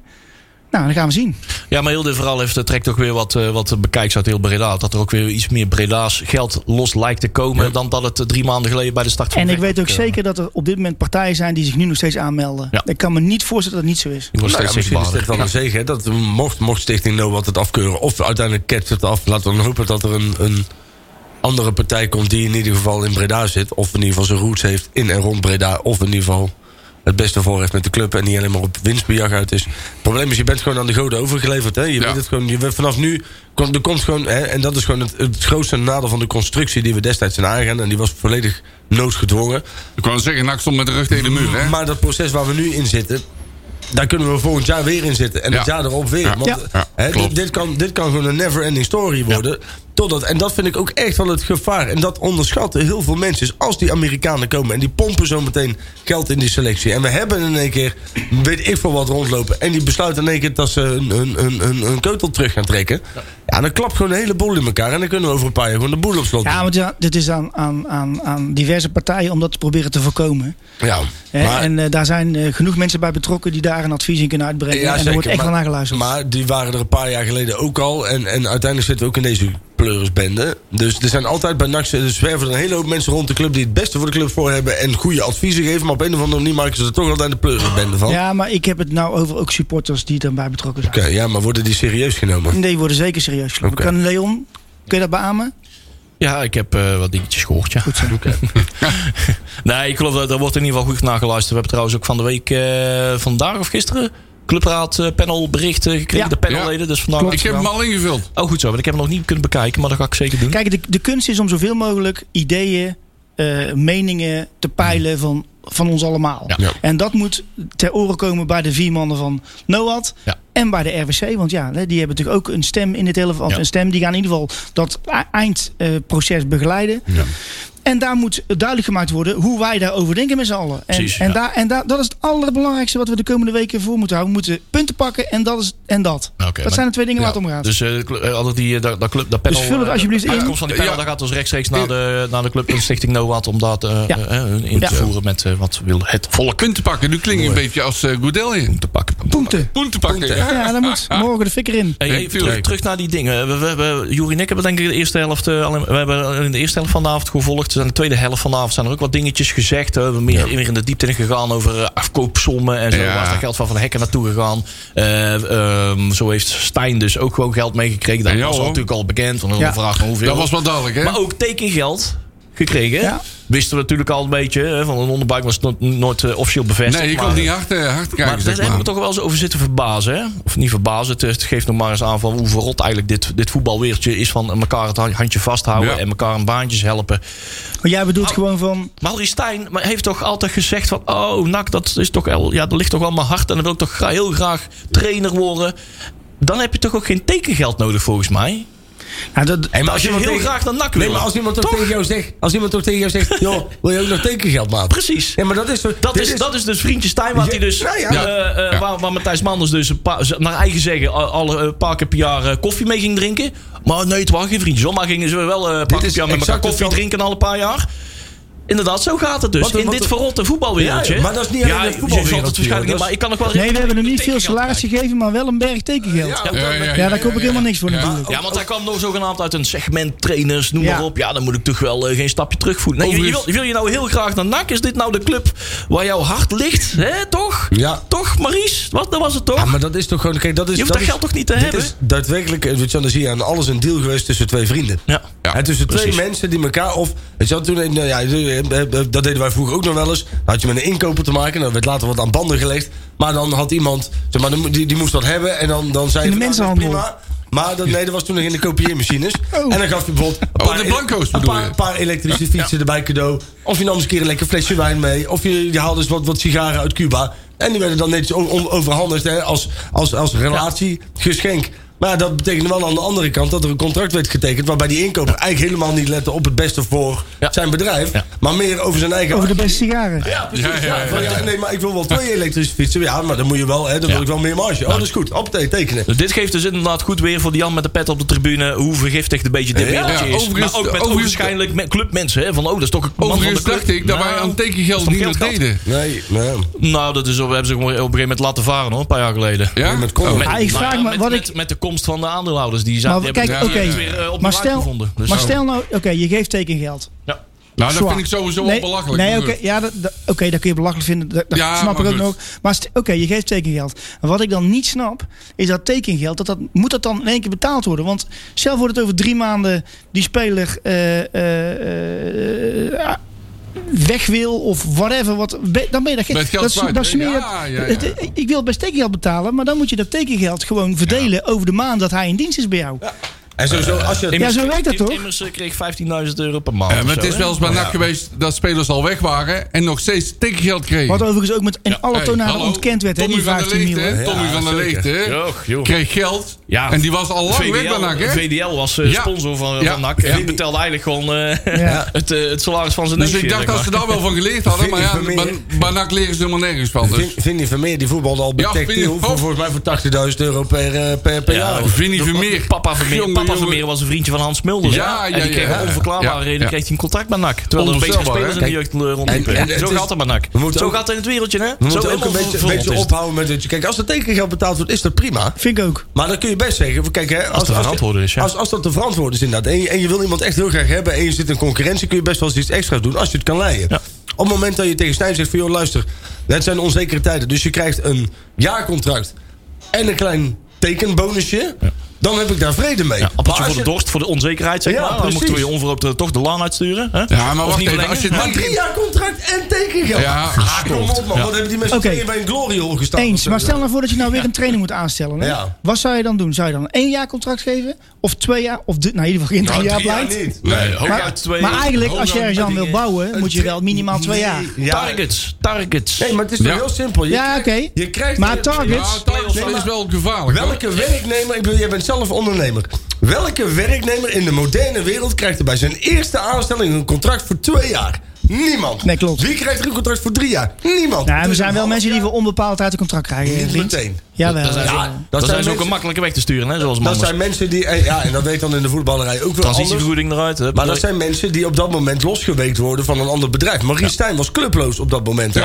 Speaker 6: Nou, dan gaan we zien.
Speaker 4: Ja, maar heel dit verhaal heeft, eh, trekt ook weer wat, eh, wat bekijks uit heel Breda. Dat er ook weer iets meer Breda's geld los lijkt te komen... dan dat het eh, drie maanden geleden bij de start van
Speaker 6: En ik weet ook zeker dat er op dit moment partijen zijn die zich nu nog steeds aanmelden.
Speaker 4: Ja.
Speaker 6: Ik kan me niet voorstellen dat het niet zo is.
Speaker 4: Wordt
Speaker 5: Nou ja,
Speaker 4: steeds
Speaker 5: misschien is
Speaker 4: zichtbaarder.
Speaker 5: dit wel een zegen. hè, Dat mocht, mocht Stichting No wat het afkeuren. Of uiteindelijk ketst het af. Laten we dan hopen dat er een, een andere partij komt die in ieder geval in Breda zit. Of in ieder geval zijn roots heeft in en rond Breda. Of in ieder geval het beste voor heeft met de club. En niet alleen maar op winstbejag uit is. Het probleem is, je bent gewoon aan de goden overgeleverd. Hè? Je
Speaker 7: Ja.
Speaker 5: weet het gewoon. Je, vanaf nu komt, er komt gewoon. Hè, en dat is gewoon het, het grootste nadeel van de constructie die we destijds zijn aangegaan. En die was volledig noodgedwongen.
Speaker 7: Ik wou zeggen, NAC stond met de rug tegen de muur, hè?
Speaker 5: Maar dat proces waar we nu in zitten. Daar kunnen we volgend jaar weer in zitten. En het
Speaker 7: Ja.
Speaker 5: jaar erop weer.
Speaker 7: Ja.
Speaker 5: Want
Speaker 6: Ja.
Speaker 5: hè, dit, dit, kan, dit kan gewoon een never ending story worden. Totdat, en dat vind ik ook echt wel het gevaar. En dat onderschatten heel veel mensen. Is als die Amerikanen komen en die pompen zo meteen geld in die selectie. En we hebben in één keer, weet ik veel wat rondlopen. En die besluiten in één keer dat ze hun, hun, hun, hun, hun keutel terug gaan trekken. Ja, dan klapt gewoon een hele boel in elkaar. En dan kunnen we over een paar jaar gewoon de boel op slot
Speaker 6: Ja, want ja, dit is aan, aan, aan, aan diverse partijen om dat te proberen te voorkomen.
Speaker 5: Ja,
Speaker 6: Hè?
Speaker 5: maar-
Speaker 6: en eh, daar zijn eh, genoeg mensen bij betrokken die daar een advies in kunnen uitbrengen.
Speaker 5: Ja,
Speaker 6: en er wordt echt wel
Speaker 5: maar-
Speaker 6: naar geluisterd.
Speaker 5: Maar die waren er een paar jaar geleden ook al. En, en uiteindelijk zitten we ook in deze pleurisbende. Dus er zijn altijd bij NAC er zwerven er een hele hoop mensen rond de club... die het beste voor de club voor hebben en goede adviezen geven. Maar op een of andere manier maken ze er toch altijd een pleurisbende van.
Speaker 6: ja, maar ik heb het nou over ook supporters die erbij betrokken zijn.
Speaker 5: Oké, ja, maar worden die serieus genomen?
Speaker 6: Nee, die worden zeker serieus genomen.
Speaker 5: Oké.
Speaker 6: Kan Leon, kun je dat beamen?
Speaker 4: Ja, ik heb eh, wat dingetjes gehoord, ja.
Speaker 6: Goed zo.
Speaker 4: Nee, ik geloof dat er wordt in ieder geval goed naar geluisterd. We hebben trouwens ook van de week, eh, vandaag of gisteren... Clubraad eh, panel berichten gekregen,
Speaker 6: Ja.
Speaker 4: de panelleden. Dus vandaag.
Speaker 7: Ik heb hem al ingevuld.
Speaker 4: Oh, goed zo. Want ik heb hem nog niet kunnen bekijken, maar dat ga ik zeker doen.
Speaker 6: Kijk, de, de kunst is om zoveel mogelijk ideeën, eh, meningen te peilen van, van ons allemaal.
Speaker 4: Ja.
Speaker 5: Ja.
Speaker 6: En dat moet ter oren komen bij de vier mannen van NOAD.
Speaker 4: Ja.
Speaker 6: En bij de RWC, want ja, hè, die hebben natuurlijk ook een stem in dit hele
Speaker 4: Ja.
Speaker 6: een stem. Die gaan in ieder geval dat eindproces begeleiden. En daar moet duidelijk gemaakt worden hoe wij daarover denken met z'n allen. En,
Speaker 4: Precies,
Speaker 6: en,
Speaker 4: ja.
Speaker 6: daar, en daar, dat is het allerbelangrijkste wat we de komende weken voor moeten houden. We moeten punten pakken en dat is en dat.
Speaker 4: Oké,
Speaker 6: dat
Speaker 4: maar-
Speaker 6: zijn de twee dingen
Speaker 7: Ja.
Speaker 6: waar het om gaat.
Speaker 4: Dus eh, eh, altijd die, eh, dat, dat, club, dat panel...
Speaker 6: Dus vul het alsjeblieft
Speaker 4: de
Speaker 6: in.
Speaker 4: uitkomst van die panel,
Speaker 7: Ja.
Speaker 4: dat gaat dus rechtstreeks naar de, naar de club, de Stichting NOAD... om dat eh,
Speaker 6: Ja.
Speaker 4: eh, in te
Speaker 6: Ja.
Speaker 4: voeren met wat wil het volk
Speaker 7: Punten pakken. Nu klinkt je een beetje als uh,
Speaker 4: pakken.
Speaker 6: Punten.
Speaker 7: Punten pakken. Ja.
Speaker 6: Ja, dan moet morgen de fik erin.
Speaker 4: Hey,
Speaker 7: Nee,
Speaker 4: even terug, terug naar die dingen. We, we, we, Joeri en ik hebben denk ik de eerste helft... eh, alleen- we hebben in de eerste helft van de avond gevolgd. En de tweede helft van de avond zijn er ook wat dingetjes gezegd. We hebben meer, meer in de diepte in gegaan over eh, afkoopsommen en zo.
Speaker 7: Ja.
Speaker 4: Waar is dat geld van Van de Hekken naartoe gegaan? Eh, ehm, zo heeft Stijn dus ook gewoon geld meegekregen. Dat was natuurlijk al bekend. Van
Speaker 6: Ja.
Speaker 4: vraag hoeveel.
Speaker 7: Dat was wel duidelijk, hè?
Speaker 4: Maar ook tekengeld gekregen.
Speaker 6: Ja.
Speaker 4: Wisten we natuurlijk al een beetje. hè, Van een onderbuik was het nooit, nooit eh, officieel bevestigd.
Speaker 7: nee, je kon niet hard, eh, hard kijken,
Speaker 4: maar daar
Speaker 7: zeg
Speaker 4: hebben
Speaker 7: maar.
Speaker 4: we toch wel eens over zitten verbazen. Hè? Of niet verbazen. Het, het geeft nog maar eens aan van hoe verrot eigenlijk dit, dit voetbalwereldje is. Van elkaar het handje vasthouden
Speaker 7: Ja.
Speaker 4: en elkaar aan baantjes helpen.
Speaker 6: Maar jij bedoelt gewoon van...
Speaker 4: Maar Maurice Stijn maar heeft toch altijd gezegd van... Oh, Nak, dat is toch wel, ja, dat ligt toch wel mijn hart. En dan wil ik toch heel graag trainer worden. Dan heb je toch ook geen tekengeld nodig volgens mij.
Speaker 6: Nou, dat,
Speaker 5: Hey, maar
Speaker 4: Als je heel
Speaker 5: tegen-
Speaker 4: graag naar NAC
Speaker 5: Nee,
Speaker 4: wil.
Speaker 5: maar als iemand toch
Speaker 4: Toch?
Speaker 5: tegen jou zegt... Als iemand toch tegen jou zegt... joh, wil je ook nog tekengeld maken?
Speaker 4: Precies.
Speaker 5: Ja, maar dat is...
Speaker 4: Dat is, dat is dus vriendje Stijn, wat hij dus,
Speaker 5: ja.
Speaker 4: eh, eh,
Speaker 7: Ja.
Speaker 4: Waar, waar Matthijs Manders dus een paar, naar eigen zeggen al- alle een paar keer per jaar eh, koffie mee ging drinken. Maar nee, het waren geen vriendjes, maar gingen ze wel eh, een paar keer per jaar met elkaar koffie drinken al een paar jaar. Inderdaad, zo gaat het dus.
Speaker 5: Wat-
Speaker 4: in
Speaker 5: wat-
Speaker 4: dit verrotte voetbalwereldje.
Speaker 5: Ja, maar dat is niet alleen het voetbalwereldje,
Speaker 4: het waarschijnlijk niet,
Speaker 5: dat is-
Speaker 4: maar ik kan nog wel
Speaker 6: nee, we hebben hem niet veel salaris gegeven, maar wel een berg tekengeld. Ja,
Speaker 7: Ja, ja, ja,
Speaker 6: daar koop ik helemaal niks voor natuurlijk.
Speaker 4: Ja, want hij kwam nog zogenaamd uit een segment trainers, noem
Speaker 6: Ja.
Speaker 4: maar op. Ja, dan moet ik toch wel eh, geen stapje terugvoeren. Nee, je, je wil, wil je nou heel graag naar NAC? Is dit nou de club waar jouw hart ligt? Hè, toch?
Speaker 5: Ja.
Speaker 4: Toch, Maries? Wat, dat was het toch?
Speaker 5: Ja, maar dat is toch gewoon... Kijk, dat is,
Speaker 4: Je hoeft
Speaker 5: dat
Speaker 4: dat
Speaker 5: is-
Speaker 4: geld toch niet te
Speaker 5: dit
Speaker 4: hebben?
Speaker 5: is daadwerkelijk... eh, Weet je, wel, dan zie je aan alles een deal geweest tussen twee vrienden.
Speaker 4: Ja.
Speaker 7: Ja,
Speaker 5: en tussen twee mensen die elkaar of weet je wel, toen nou ja, dat deden wij vroeger ook nog wel eens. Dan had je met een inkoper te maken, dan werd later wat aan banden gelegd. Maar dan had iemand, zeg maar, die, die moest dat hebben en dan, dan zei
Speaker 6: In de
Speaker 5: nou,
Speaker 6: mensenhandel.
Speaker 5: prima. Maar dat, nee, dat was toen nog in de kopieermachines.
Speaker 6: Oh.
Speaker 5: En dan gaf je bijvoorbeeld een
Speaker 7: Oh,
Speaker 5: paar,
Speaker 7: de blanco's
Speaker 5: een
Speaker 7: bedoel
Speaker 5: paar,
Speaker 7: je?
Speaker 5: paar elektrische fietsen erbij cadeau. Of je nam eens een keer een lekker flesje wijn mee. Of je, je haalde eens wat, wat sigaren uit Cuba. En die werden dan netjes overhandigd hè, als, als, als relatiegeschenk. Maar dat betekende wel aan de andere kant dat er een contract werd getekend... waarbij die inkoper eigenlijk helemaal niet lette op het beste voor
Speaker 4: Ja.
Speaker 5: zijn bedrijf...
Speaker 4: Ja.
Speaker 5: maar meer over zijn eigen...
Speaker 6: Over de beste sigaren.
Speaker 5: Ja, precies.
Speaker 7: Ja, ja, ja,
Speaker 5: Van,
Speaker 7: ja.
Speaker 5: nee, maar ik wil wel twee elektrische fietsen. Ja, maar dan moet je wel, hè, dan wil ik wel meer marge. Oh, dat is goed. Op tekenen.
Speaker 4: Dus dit geeft dus inderdaad goed weer voor die Jan met de pet op de tribune. Hoe vergiftigd een beetje dit
Speaker 5: Ja,
Speaker 4: wereldje
Speaker 7: ja,
Speaker 4: is.
Speaker 7: overigens-
Speaker 4: maar ook met
Speaker 7: overigens-
Speaker 4: waarschijnlijk met clubmensen. Hè, van, oh, dat is toch een man van de
Speaker 7: Overigens
Speaker 4: club.
Speaker 7: dacht ik dat
Speaker 4: Nou,
Speaker 7: wij aan tekengeld niet meer deden.
Speaker 5: Nee, nee.
Speaker 4: Nou, dat is, we hebben ze gewoon op een gegeven moment laten varen hoor. Een paar jaar geleden.
Speaker 7: Ja?
Speaker 5: Met Conor.
Speaker 7: Oh.
Speaker 4: Met,
Speaker 6: Ah, ik
Speaker 4: nou
Speaker 6: vraag me wat ik-
Speaker 4: met de komst van de aandeelhouders. Die zijn,
Speaker 6: Maar
Speaker 4: die
Speaker 6: kijk,
Speaker 4: hebben weer eh, op
Speaker 6: Maar
Speaker 4: de
Speaker 6: stel,
Speaker 4: gevonden. Dus,
Speaker 6: maar stel nou, oké, je geeft tekengeld.
Speaker 4: Ja.
Speaker 7: Nou, dat
Speaker 6: Zwaar.
Speaker 7: vind ik sowieso
Speaker 6: nee,
Speaker 7: wel belachelijk.
Speaker 6: Nee, oké, ja, dat, dat- oké, dat kun je belachelijk vinden. Dat, dat
Speaker 7: Ja,
Speaker 6: snap
Speaker 7: maar
Speaker 6: ik ook nog. Maar oké, je geeft tekengeld. Maar wat ik dan niet snap, is dat tekengeld, dat dat, moet dat dan in één keer betaald worden? Want zelf wordt het over drie maanden die speler eh, eh, eh, weg wil of whatever. Wat, dan ben je dat, ge-
Speaker 7: Met geld
Speaker 6: dat, is-
Speaker 7: kwijt,
Speaker 6: dat is
Speaker 7: hè?
Speaker 6: meer
Speaker 7: Ja,
Speaker 6: dat-
Speaker 7: ja, ja.
Speaker 6: het- Ik wil best tekengeld betalen, maar dan moet je dat tekengeld gewoon verdelen over de maand dat hij in dienst is bij jou.
Speaker 5: En sowieso, als je...
Speaker 6: Ja, zo werkt dat toch?
Speaker 4: Immers eh, kreeg 15.000 euro per maand.
Speaker 7: Ja, maar het is wel eens bij NAC geweest dat spelers al weg waren en nog steeds tekengeld kregen.
Speaker 6: Wat overigens ook met in alle tonalen
Speaker 7: hallo,
Speaker 6: ontkend werd, hè,
Speaker 7: Tommy
Speaker 6: die
Speaker 7: van der
Speaker 6: 15
Speaker 7: Leegte,
Speaker 6: mil.
Speaker 7: hè?
Speaker 6: hè?
Speaker 7: Tommy
Speaker 5: Ja,
Speaker 7: van der. Leegte, kreeg geld.
Speaker 4: Ja,
Speaker 7: en die was al lang weg bij
Speaker 4: VDL,
Speaker 7: NAC, hè?
Speaker 4: VDL was eh,
Speaker 7: Ja.
Speaker 4: sponsor van,
Speaker 7: Ja.
Speaker 4: van NAC. Die betelde eigenlijk gewoon eh,
Speaker 6: Ja.
Speaker 4: het, eh, het salaris van zijn
Speaker 7: Dus ik dacht dat ze daar wel van geleerd hadden. Maar ja, bij, NAC leren ze helemaal nergens van. Dus.
Speaker 5: Vin- Vinnie Vermeer, die voetbalde al bij
Speaker 7: Ja,
Speaker 5: Tech volgens mij voor 80.000 euro per, eh, per, per
Speaker 4: Ja,
Speaker 5: jaar.
Speaker 7: Vinnie Vermeer.
Speaker 4: Papa Vermeer, Was een vriendje van Hans Mulders.
Speaker 7: Ja,
Speaker 4: en
Speaker 7: ja,
Speaker 4: die kreeg
Speaker 7: ja.
Speaker 4: om onverklaarbare
Speaker 7: Ja,
Speaker 4: reden
Speaker 7: ja.
Speaker 4: kreeg hij een contract bij NAC. Terwijl er een beetje spelers in de jeugd rondliepen.
Speaker 5: En- en
Speaker 4: Zo gaat het bij NAC. Zo
Speaker 5: ook-
Speaker 4: gaat het in het wereldje, hè?
Speaker 5: We moeten ook een beetje, beetje ophouden met het. Kijk, als er tekengeld betaald wordt, is dat prima.
Speaker 6: Vind ik ook.
Speaker 5: Maar dan kun je best zeggen, kijk, hè, als, als, als dat te verantwoorden is inderdaad. En je, en je wil iemand echt heel graag hebben en je zit in concurrentie, kun je best wel eens iets extra's doen als je het kan leiden.
Speaker 4: Ja.
Speaker 5: Op het moment dat je tegen Stijn zegt van, joh, luister, het zijn onzekere tijden. Dus je krijgt een jaarcontract en een klein tekenbonusje. Dan heb ik daar vrede mee.
Speaker 4: Ja, appeltje voor de dorst, voor de onzekerheid, zeg
Speaker 5: Ja,
Speaker 4: maar. Dan
Speaker 5: precies.
Speaker 4: moeten we je onverhoopt eh, toch de laan uitsturen. Hè?
Speaker 7: Ja, maar wacht
Speaker 4: niet
Speaker 7: even. Als je.
Speaker 5: Maar drie jaar contract en tekengeld.
Speaker 7: Ja,
Speaker 5: ah, kom op man.
Speaker 4: Ja.
Speaker 5: Wat hebben die mensen
Speaker 6: Oké.
Speaker 5: tweeën bij een glory hole gestaan?
Speaker 6: Eens, maar stel nou voor dat je nou weer een training moet aanstellen. Hè?
Speaker 5: Ja.
Speaker 6: Wat zou je dan doen? Zou je dan één jaar contract geven? Of twee jaar? Of de, nou, in ieder geval geen
Speaker 5: Nou,
Speaker 6: drie jaar
Speaker 5: drie jaar
Speaker 6: blijft.
Speaker 5: niet.
Speaker 4: Nee,
Speaker 6: Maar,
Speaker 4: twee.
Speaker 6: maar eigenlijk, als je ergens aan wil bouwen, moet je wel minimaal twee jaar.
Speaker 4: Targets, targets.
Speaker 5: Nee, maar het is toch heel simpel. Je
Speaker 6: Ja,
Speaker 5: krijgt-
Speaker 6: oké.
Speaker 5: Je krijgt
Speaker 6: Maar targets-
Speaker 7: is, wel gevaarlijk.
Speaker 5: Welke werknemer, ik bedoel, jij bent zelf ondernemer. Welke werknemer in de moderne wereld krijgt er bij zijn eerste aanstelling een contract voor twee jaar? Niemand.
Speaker 6: Nee, klopt.
Speaker 5: Wie krijgt er een contract voor drie jaar? Niemand.
Speaker 6: Nou, er
Speaker 5: Dus
Speaker 6: zijn wel mensen die voor onbepaald tijd een contract krijgen.
Speaker 5: Niet
Speaker 6: vriend.
Speaker 5: meteen.
Speaker 6: Jawel.
Speaker 4: Dat zijn,
Speaker 5: Ja, dat
Speaker 4: dat
Speaker 5: zijn
Speaker 4: ze ook een makkelijke weg te sturen, hè, zoals
Speaker 5: Dat zijn mensen die, en ja, en dat weet dan in de voetballerij ook wel anders.
Speaker 4: Transitievergoeding eruit. Hè,
Speaker 5: Maar dat zijn mensen die op dat moment losgeweekt worden van een ander bedrijf. Marie Stijn was clubloos op dat moment. Hè?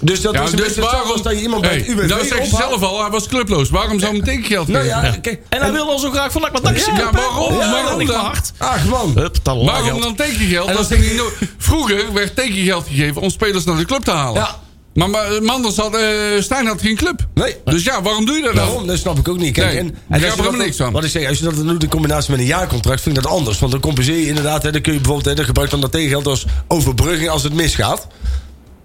Speaker 5: Dus dat
Speaker 7: Ja,
Speaker 5: is een
Speaker 7: dus
Speaker 5: beetje
Speaker 7: waarom...
Speaker 5: als dat je iemand bij
Speaker 7: Hey,
Speaker 5: het UWV
Speaker 7: nou zeg je
Speaker 5: ophaalt.
Speaker 7: zelf al, hij was clubloos. Waarom zou hij hem tekengeld
Speaker 5: Nou
Speaker 7: geven?
Speaker 5: ja, kijk.
Speaker 4: En hij wil al zo graag van NAC zien.
Speaker 7: Ja,
Speaker 4: hè.
Speaker 7: waarom? Waarom dan?
Speaker 4: maar hard.
Speaker 5: Ach man.
Speaker 4: Hup, talent.
Speaker 7: Waarom dan tekengeld?
Speaker 5: En
Speaker 7: Dat
Speaker 5: dan
Speaker 7: no- Vroeger werd tekengeld gegeven om spelers naar de club te halen.
Speaker 5: Ja.
Speaker 7: Maar, maar Manders had, eh, Stijn had geen club.
Speaker 5: Nee.
Speaker 7: Dus ja, waarom doe je dat dan?
Speaker 5: Waarom? Dat snap ik ook niet. Kijk,
Speaker 7: Nee,
Speaker 5: en,
Speaker 7: ik
Speaker 5: en
Speaker 7: er
Speaker 5: je
Speaker 7: helemaal
Speaker 5: dat-
Speaker 7: niks van.
Speaker 5: Wat ik zeg, als je dat dan doet in combinatie met een jaarcontract, vind ik dat anders. Want dan compenseer je inderdaad, hè, dan kun je bijvoorbeeld, hè, dan gebruik je dan dat tegengeld als overbrugging als het misgaat.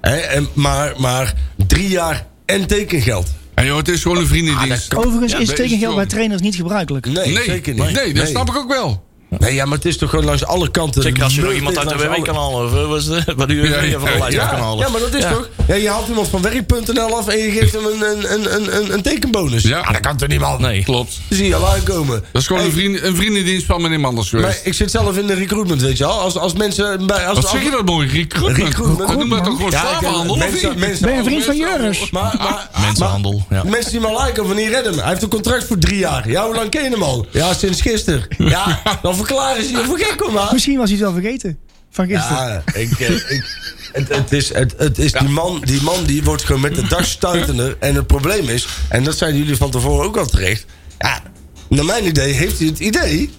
Speaker 5: Hè, en, maar, maar drie jaar en tekengeld.
Speaker 7: En joh, het is gewoon een vriendendienst.
Speaker 6: Overigens
Speaker 7: Ja,
Speaker 6: is tekengeld bij trainers niet gebruikelijk.
Speaker 5: Nee,
Speaker 7: Nee,
Speaker 5: zeker niet.
Speaker 7: Nee, dat snap ik ook wel.
Speaker 5: Nee, ja, maar het is toch gewoon langs alle kanten.
Speaker 4: Zeker als je nog iemand uit de WW kan halen. Of wat is het? Wat u
Speaker 7: Ja, ja,
Speaker 4: van de lijst af kan
Speaker 5: Ja,
Speaker 4: halen.
Speaker 5: ja, maar dat is
Speaker 4: Ja.
Speaker 5: toch? Ja, je haalt iemand van werk.nl af en je geeft hem een, een, een, een, een, tekenbonus.
Speaker 7: Ja.
Speaker 5: Ah, dat kan toch niet, man?
Speaker 4: Nee.
Speaker 7: Klopt.
Speaker 5: Zie je al aankomen.
Speaker 7: Dat is gewoon
Speaker 5: Hey,
Speaker 7: een, vriend, een vriendendienst van meneer Manders
Speaker 5: Maar
Speaker 7: geweest.
Speaker 5: ik zit zelf in de recruitment, weet je wel. Als, als mensen... Bij, als,
Speaker 7: Wat
Speaker 5: als-
Speaker 7: zeg je dat mooi? Recruitment.
Speaker 5: Recruitment.
Speaker 7: Dat noemt dat toch gewoon
Speaker 5: Ja, ik-
Speaker 7: slavenhandel, of niet?
Speaker 6: Ben je een vriend van Juris?
Speaker 5: Maar, maar,
Speaker 4: Mensenhandel. Ja.
Speaker 5: maar mensen die me liken van hier redden me. Hij heeft een contract voor drie jaar. Ja, hoe lang ken je hem al? Ja, sinds gisteren. Ja, dan verklaren ze je voor gek, hoor, man.
Speaker 6: Misschien was hij het wel vergeten. Van gisteren.
Speaker 5: Ja, ik, eh, ik, het, het is, het, het is die, man, die man die wordt gewoon met de dag stuitender. En het probleem is, en dat zeiden jullie van tevoren ook al terecht. Ja, naar mijn idee heeft hij het idee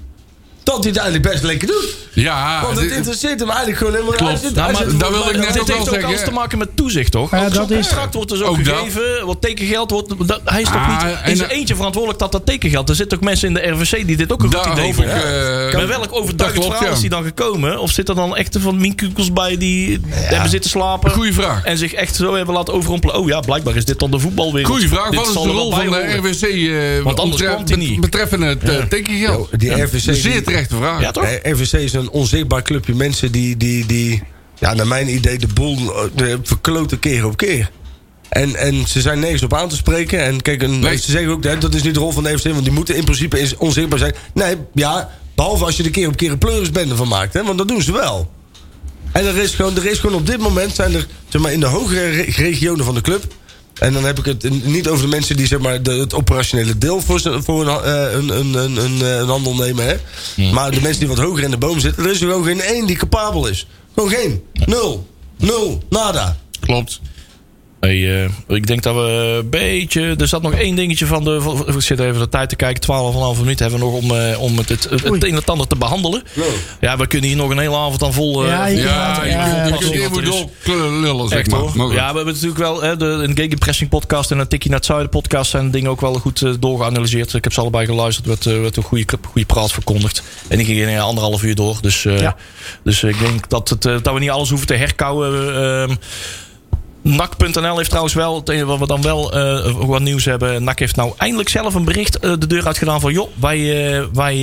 Speaker 5: dat hij het eigenlijk best lekker doet.
Speaker 7: Ja,
Speaker 5: Want het interesseert hem eigenlijk gewoon helemaal
Speaker 7: Klopt.
Speaker 5: zit-
Speaker 7: Nou, maar
Speaker 5: zit
Speaker 7: daar
Speaker 5: voor
Speaker 7: wil ik net
Speaker 4: Dit
Speaker 7: wel
Speaker 4: heeft ook
Speaker 7: zeggen-
Speaker 4: alles te maken met toezicht, toch?
Speaker 6: Ja,
Speaker 4: Ook
Speaker 6: dat is-
Speaker 4: contract wordt dus ook,
Speaker 7: Ook dat.
Speaker 4: gegeven. Wat tekengeld wordt... Dat, hij is toch
Speaker 7: Ah,
Speaker 4: niet in zijn eentje verantwoordelijk dat dat tekengeld... Er zitten ook mensen in de RVC die dit ook een goed idee
Speaker 7: hoop ik...
Speaker 4: vinden.
Speaker 7: eh,
Speaker 4: Met welk
Speaker 7: dat
Speaker 4: overtuigend
Speaker 7: klopt,
Speaker 4: verhaal
Speaker 7: ja.
Speaker 4: is die dan gekomen? Of zit er dan echt van minkukels bij die hebben zitten slapen?
Speaker 7: Goeie vraag.
Speaker 4: En zich echt zo hebben laten overrompelen. Oh ja, blijkbaar is dit dan de voetbalwereld.
Speaker 7: Goeie vraag.
Speaker 4: Dit
Speaker 7: Wat is de rol van de. RWC eh,
Speaker 4: Want anders kwam die niet.
Speaker 7: betreffende het eh, tekengeld?
Speaker 5: Die RVC
Speaker 7: Zeer terechte vraag.
Speaker 4: Ja, toch?
Speaker 5: Eh, RVC is een onzichtbaar clubje mensen die, die, die ja, naar mijn idee, de boel eh, verkloten keer op keer. En, en ze zijn nergens op aan te spreken. En kijk, een,
Speaker 7: Nee.
Speaker 5: ze zeggen ook, hè, dat is niet de rol van de RVC, want die moeten in principe is onzichtbaar zijn. Nee, ja, behalve als je er keer op keer een pleurisbende van maakt, hè, want dat doen ze wel. En er is gewoon, er is gewoon op dit moment zijn er, zeg maar, in de hogere re- regionen van de club. En dan heb ik het niet over de mensen die zeg maar, de, het operationele deel voor, voor een, eh, een, een, een, een, eh, handel nemen. Hè? Maar de mensen die wat hoger in de boom zitten, er is er gewoon geen één die capabel is. Gewoon geen. Nul. Nul. Nada.
Speaker 7: Klopt.
Speaker 4: Hey, eh, ik denk dat we een beetje. Er zat nog één dingetje van de. Ik zit even de tijd te kijken. 12,5 minuten hebben we nog om, eh, om het, het, het, een en het ander te behandelen. Ja, we kunnen hier nog een hele avond aan vol. eh,
Speaker 6: Ja,
Speaker 7: Ja,
Speaker 6: ja,
Speaker 7: lullen, zeg maar.
Speaker 4: Ja, we hebben natuurlijk wel hè, de, een Gegenpressing podcast en een Tikkie naar het Zuiden podcast zijn dingen ook wel goed doorgeanalyseerd. Ik heb ze allebei geluisterd, werd, eh, werd een goede, goede praat verkondigd. En die ging in anderhalf uur door. Dus, eh,
Speaker 6: Ja.
Speaker 4: dus ik denk dat, het, dat we niet alles hoeven te herkouwen. NAC.nl heeft trouwens wel, wat we dan wel eh, wat nieuws hebben. NAC heeft nou eindelijk zelf een bericht eh, de deur uitgedaan van... joh, wij, eh, wij,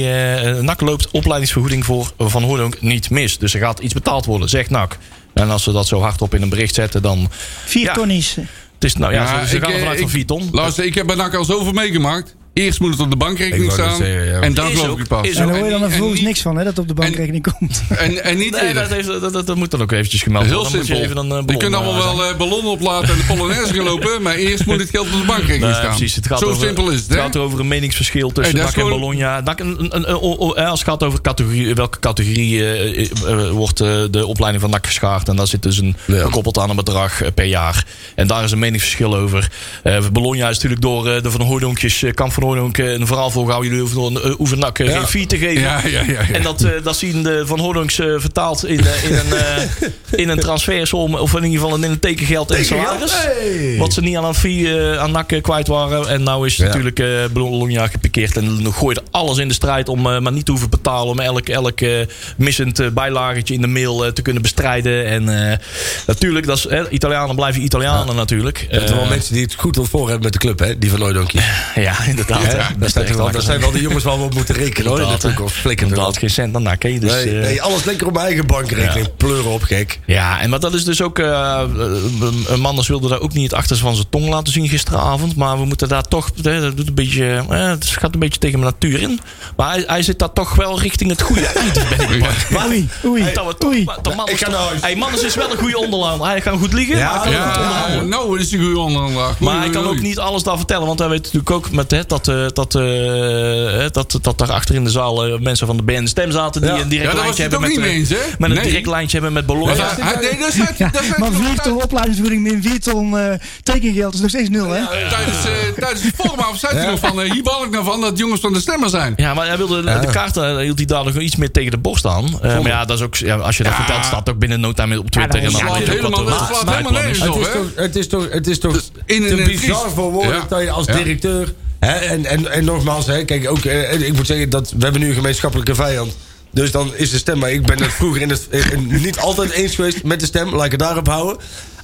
Speaker 4: eh, NAC loopt opleidingsvergoeding voor Van Hooydonk niet mis. Dus er gaat iets betaald worden, zegt NAC. En als ze dat zo hardop in een bericht zetten, dan...
Speaker 6: Vier
Speaker 4: Ja.
Speaker 6: tonnies.
Speaker 4: Het is, nou ja, ze, ze
Speaker 7: ik,
Speaker 4: gaan er vanuit van 4 ton.
Speaker 7: Luister, ik heb bij NAC al zoveel meegemaakt. Eerst moet het op de bankrekening staan.
Speaker 5: zeggen, ja.
Speaker 7: En dan
Speaker 4: Is
Speaker 7: geloof
Speaker 4: ook,
Speaker 7: ik het pas.
Speaker 4: is
Speaker 6: En daar hoor je dan vervolgens niks van, hè, dat op de bankrekening komt.
Speaker 7: En, en niet
Speaker 4: Nee,
Speaker 7: eerder.
Speaker 4: dat, heeft, dat, dat, dat moet dan ook eventjes gemeld
Speaker 7: Heel
Speaker 4: worden. Je
Speaker 7: simpel.
Speaker 4: even een eh,
Speaker 7: je
Speaker 4: ballon,
Speaker 7: kunt
Speaker 4: eh,
Speaker 7: allemaal
Speaker 4: zijn.
Speaker 7: wel eh, ballonnen oplaten en de Polonaise gaan lopen. Maar eerst moet het geld op de bankrekening
Speaker 4: Nee,
Speaker 7: staan.
Speaker 4: precies. Het gaat
Speaker 7: Zo
Speaker 4: over,
Speaker 7: simpel is het.
Speaker 4: Het gaat over een meningsverschil tussen
Speaker 7: Hey, is
Speaker 4: en Bologna. NAC, een, een, een- oh, als het gaat over categorie, welke categorie eh, eh, wordt eh, de opleiding van NAC geschaard. En daar zit dus een
Speaker 5: Ja.
Speaker 4: gekoppeld aan een bedrag eh, per jaar. En daar is een meningsverschil over. Eh Bologna is natuurlijk door eh, de Van Hooydonkjes, eh, Kamp eh, een verhaal volgehouden. Jullie hoeven, eh, hoeven NAC eh,
Speaker 5: Ja.
Speaker 4: geen fee te geven.
Speaker 7: Ja, ja, ja. ja.
Speaker 4: En dat, eh, dat zien de Van eh, vertaald in, in, een, eh, in een transfersom. Of in ieder geval in een tekengeld en salaris.
Speaker 5: Hey.
Speaker 4: Wat ze niet aan een fee aan NAC kwijt waren. En nou is
Speaker 5: Ja.
Speaker 4: natuurlijk eh Bologna gepikeerd. En gooit alles in de strijd om eh, maar niet te hoeven betalen. Om elk, elk eh, missend bijlagetje in de mail te kunnen bestrijden. En eh, natuurlijk, dat is, Italianen blijven Italianen natuurlijk.
Speaker 5: Er zijn wel mensen die het goed voor hebben met de club, hè? Die van Nooidonkje.
Speaker 4: ja, inderdaad.
Speaker 5: Ja,
Speaker 4: hè.
Speaker 5: daar,
Speaker 4: Dat
Speaker 5: zijn wel,
Speaker 4: een
Speaker 5: zijn wel de jongens waar we op moeten rekenen, hoor. In de toekomst. Flikker.
Speaker 4: Inderdaad, geen cent hè. Dus,
Speaker 5: Nee,
Speaker 4: eh,
Speaker 5: nee, alles lekker op mijn eigen bankrekening. Pleuren op, gek.
Speaker 4: Ja, en maar dat is dus ook. eh een- een Manders wilde daar ook niet het achterste van zijn tong laten zien gisteravond. Maar we moeten daar toch. hè, Dat doet een beetje. eh, het gaat een beetje tegen mijn natuur in. Maar hij, hij zit daar toch wel richting het goede eind. Ben ik bang. Maar-
Speaker 6: Oei, oei,
Speaker 4: dat
Speaker 6: oei.
Speaker 4: maar Manders
Speaker 5: Ik.
Speaker 4: Hey, Manders is wel een goede onderlander. Hij kan goed liegen. maar hij kan ook goed
Speaker 7: Ja,
Speaker 4: onderhandelen.
Speaker 7: nou is die goede onderlaag.
Speaker 4: Maar hij kan ook niet alles daar vertellen. Want hij weet natuurlijk ook met, hè, dat, eh, dat, eh, dat, dat daar achter in de zaal eh, mensen van de BN Stem zaten. Die
Speaker 5: Ja.
Speaker 4: een direct lijntje hebben met,
Speaker 7: eens, hè?
Speaker 4: met een
Speaker 7: Nee.
Speaker 4: direct lijntje hebben met
Speaker 7: dat dat het
Speaker 6: maar 4 ton opleidingsvergoeding min 4 ton eh, tekengeld is nog steeds nul, hè?
Speaker 7: Tijdens, eh, tijdens de vormavond zei hij nog van... hier baal ik nou van dat jongens van de stemmer zijn.
Speaker 4: Ja, maar hij wilde de, de kaart eh, hield hij daar nog iets meer tegen de borst aan. Eh, maar ja, dat is ook, ja, als je dat vertelt, staat ook binnen no time op Twitter.
Speaker 6: Dat
Speaker 4: en dan
Speaker 7: slaat helemaal- dat
Speaker 4: de- de
Speaker 7: nergens
Speaker 5: Het
Speaker 7: op.
Speaker 5: is,
Speaker 7: hè?
Speaker 5: toch, het is toch, het is toch
Speaker 7: in
Speaker 5: te bizar voor woorden dat je als
Speaker 7: Ja.
Speaker 5: directeur... Hè, en, en, en nogmaals, hè, kijk, ook, eh, ik moet zeggen, dat we hebben nu een gemeenschappelijke vijand. Dus dan is de stem, maar ik ben het vroeger in het, eh, niet altijd eens geweest met de stem. Laat ik het daarop houden.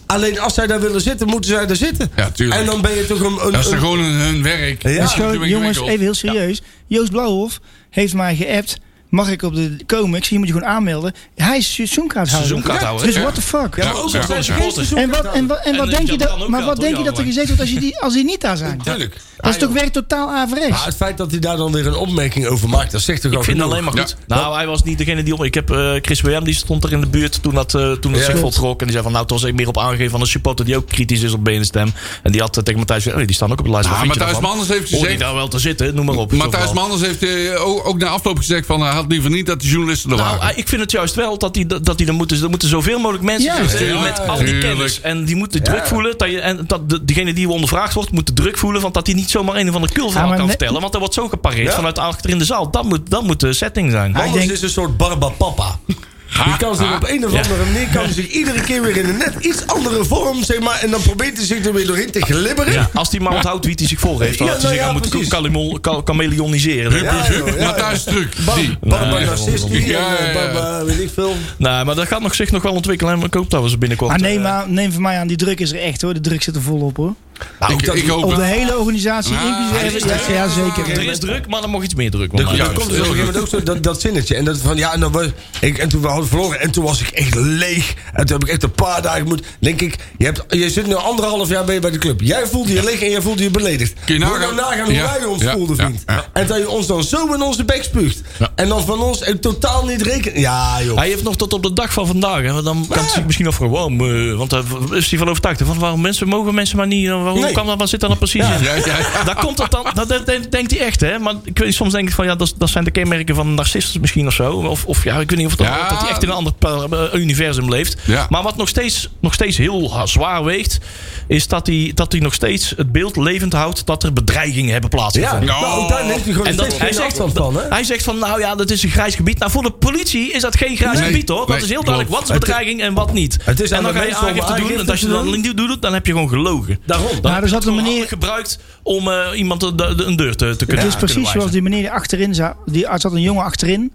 Speaker 5: Alleen als zij daar willen zitten, moeten zij daar zitten.
Speaker 7: Ja, tuurlijk.
Speaker 5: En dan ben je toch een... een,
Speaker 7: Dat is toch gewoon hun, werk.
Speaker 5: Ja.
Speaker 6: Is gewoon-
Speaker 7: is
Speaker 6: jongens, even heel serieus. Joost Blauwhof heeft mij geappt. Mag ik op de komen? Ik zie, je moet je gewoon aanmelden. Hij is seizoenkaarthouder.
Speaker 4: Seizoenkaarthouder,
Speaker 6: Dus
Speaker 4: ja.
Speaker 6: what the fuck?
Speaker 5: Ja, maar ook
Speaker 7: Ja,
Speaker 5: als
Speaker 7: ja.
Speaker 6: En wat, en wat, en wat
Speaker 4: dat
Speaker 6: denk je dat,
Speaker 4: ook
Speaker 6: maar wat denk je dat er
Speaker 4: maar-
Speaker 6: gezegd wordt als, je die, als die niet daar zijn?
Speaker 5: Tuurlijk.
Speaker 6: Dat is toch weer totaal averechts?
Speaker 5: Maar het feit dat hij daar dan weer een opmerking over maakt, dat zegt toch
Speaker 4: Ik
Speaker 5: al
Speaker 4: vind alleen maar goed.
Speaker 7: Ja.
Speaker 4: Nou, hij was niet degene die op. Ik heb eh, Chris WM, die stond er in de buurt toen dat, eh, toen het
Speaker 5: Ja.
Speaker 4: zich voltrok. En die zei van, nou, het was ik meer op aangegeven van een supporter die ook kritisch is op BNStem. En die had eh, tegen Matthijs gezegd, oh, die staan ook op de lijst. Je
Speaker 7: Matthijs? Manders heeft gezegd-
Speaker 4: daar wel te zitten, noem maar op.
Speaker 7: Matthijs Manders heeft ook, ook na afloop gezegd van... had liever niet dat de journalisten er
Speaker 4: Nou,
Speaker 7: waren.
Speaker 4: eh, ik vind het juist wel dat die, dat die er moeten, er moeten zoveel mogelijk mensen
Speaker 6: Ja,
Speaker 4: met al die kennis. En die moeten druk voelen. Dat je, en dat de, degene die ondervraagd wordt, moet de druk voelen. Want dat hij niet zomaar een of andere kulverhaal kan vertellen. Want er wordt zo gepareerd
Speaker 5: Ja.
Speaker 4: vanuit achter in de zaal. Dat moet, dat moet de setting zijn.
Speaker 5: Anders
Speaker 6: denk-
Speaker 5: is een soort barbapapa. Die kan zich op een of andere manier kan hij zich iedere keer weer in een net iets andere vorm, zeg maar. En dan probeert hij zich er weer doorheen te glibberen.
Speaker 4: Ja, als die maar onthoudt wie hij zich voor heeft, dan
Speaker 5: Ja,
Speaker 4: had hij
Speaker 5: nou
Speaker 4: zich
Speaker 5: ja,
Speaker 4: aan moeten kalimon- ka- chameleoniseren.
Speaker 5: Ja, joh, ja, ja.
Speaker 7: Matthijs Truc,
Speaker 5: Bar-
Speaker 7: die.
Speaker 5: Barba
Speaker 4: Nee,
Speaker 5: Narcisti
Speaker 7: Ja,
Speaker 5: en eh,
Speaker 7: ja, ja.
Speaker 5: Barba, weet ik veel.
Speaker 4: Nee, maar dat gaat nog zich nog wel ontwikkelen. En ik hoop dat we ze binnenkort...
Speaker 6: Maar neem,
Speaker 4: eh,
Speaker 6: maar, neem van mij aan, die druk is er echt hoor. De druk zit er volop hoor.
Speaker 5: Nou,
Speaker 7: Ik,
Speaker 5: dat-
Speaker 7: ik hoop
Speaker 6: Op de
Speaker 7: het.
Speaker 6: hele organisatie,
Speaker 7: Ah,
Speaker 6: inclusief... ja, zeker.
Speaker 4: er is druk, maar er mag iets meer druk.
Speaker 5: Dat,
Speaker 4: want-
Speaker 5: dat
Speaker 7: Ja,
Speaker 5: komt dus op
Speaker 7: heel
Speaker 5: een gegeven moment ook zo, dat, dat zinnetje. En, dat van, ja, en, dan was, ik, en toen we hadden verloren. En toen was ik echt leeg. En toen heb ik echt een paar dagen moeten... denk ik, je, hebt, je zit nu anderhalf jaar mee bij de club. Jij voelde je leeg en jij voelde je beledigd.
Speaker 7: Kun je nagaan-
Speaker 5: nou nagaan hoe wij ons
Speaker 7: ja,
Speaker 5: voelden,
Speaker 7: ja,
Speaker 5: vriend.
Speaker 7: ja.
Speaker 5: En dat je ons dan zo in onze bek spuugt.
Speaker 7: Ja.
Speaker 5: En dan van ons totaal niet rekenen. Ja, joh.
Speaker 4: Hij heeft nog tot op de dag van vandaag. Hè, want dan kan hij zich misschien afvragen. Waarom, eh, want daar is hij van overtuigd. Van waarom mensen, mogen mensen maar niet. Waarom
Speaker 5: Nee.
Speaker 4: kan dat, wat zit daar dan precies in?
Speaker 7: Ja, ja, ja.
Speaker 4: Daar komt het dan. Dat, dat, dat denkt hij echt, hè? Maar ik weet, soms denk ik van ja, dat, dat zijn de kenmerken van narcissus misschien of zo. Of, of ja, ik weet niet of het
Speaker 7: Ja.
Speaker 4: dat hij echt in een ander eh, universum leeft.
Speaker 7: Ja.
Speaker 4: Maar wat nog steeds, nog steeds heel zwaar weegt, is dat hij, dat hij nog steeds het beeld levend houdt dat er bedreigingen hebben
Speaker 5: ja,
Speaker 4: plaatsgevonden.
Speaker 5: nou, daar neemt hij gewoon
Speaker 4: En dat, hij, zegt,
Speaker 5: van, hè?
Speaker 4: hij zegt van, nou ja, dat is een grijs gebied. Nou, voor de politie is dat geen grijs
Speaker 7: Nee,
Speaker 4: gebied, hoor. Dat
Speaker 7: nee,
Speaker 4: is heel
Speaker 7: klopt.
Speaker 4: duidelijk. Wat is bedreiging en wat niet.
Speaker 5: Het is
Speaker 4: en dan ga je aangifte doen.
Speaker 5: aangifte
Speaker 4: En als je dat niet doet, dan heb je gewoon gelogen.
Speaker 5: Daarom.
Speaker 4: Dan
Speaker 6: Nou, er zat een meneer-
Speaker 4: gebruikt om eh, iemand de, de- een deur te, te kunnen
Speaker 6: Het is precies zoals die meneer die achterin zat. Die, er zat een jongen achterin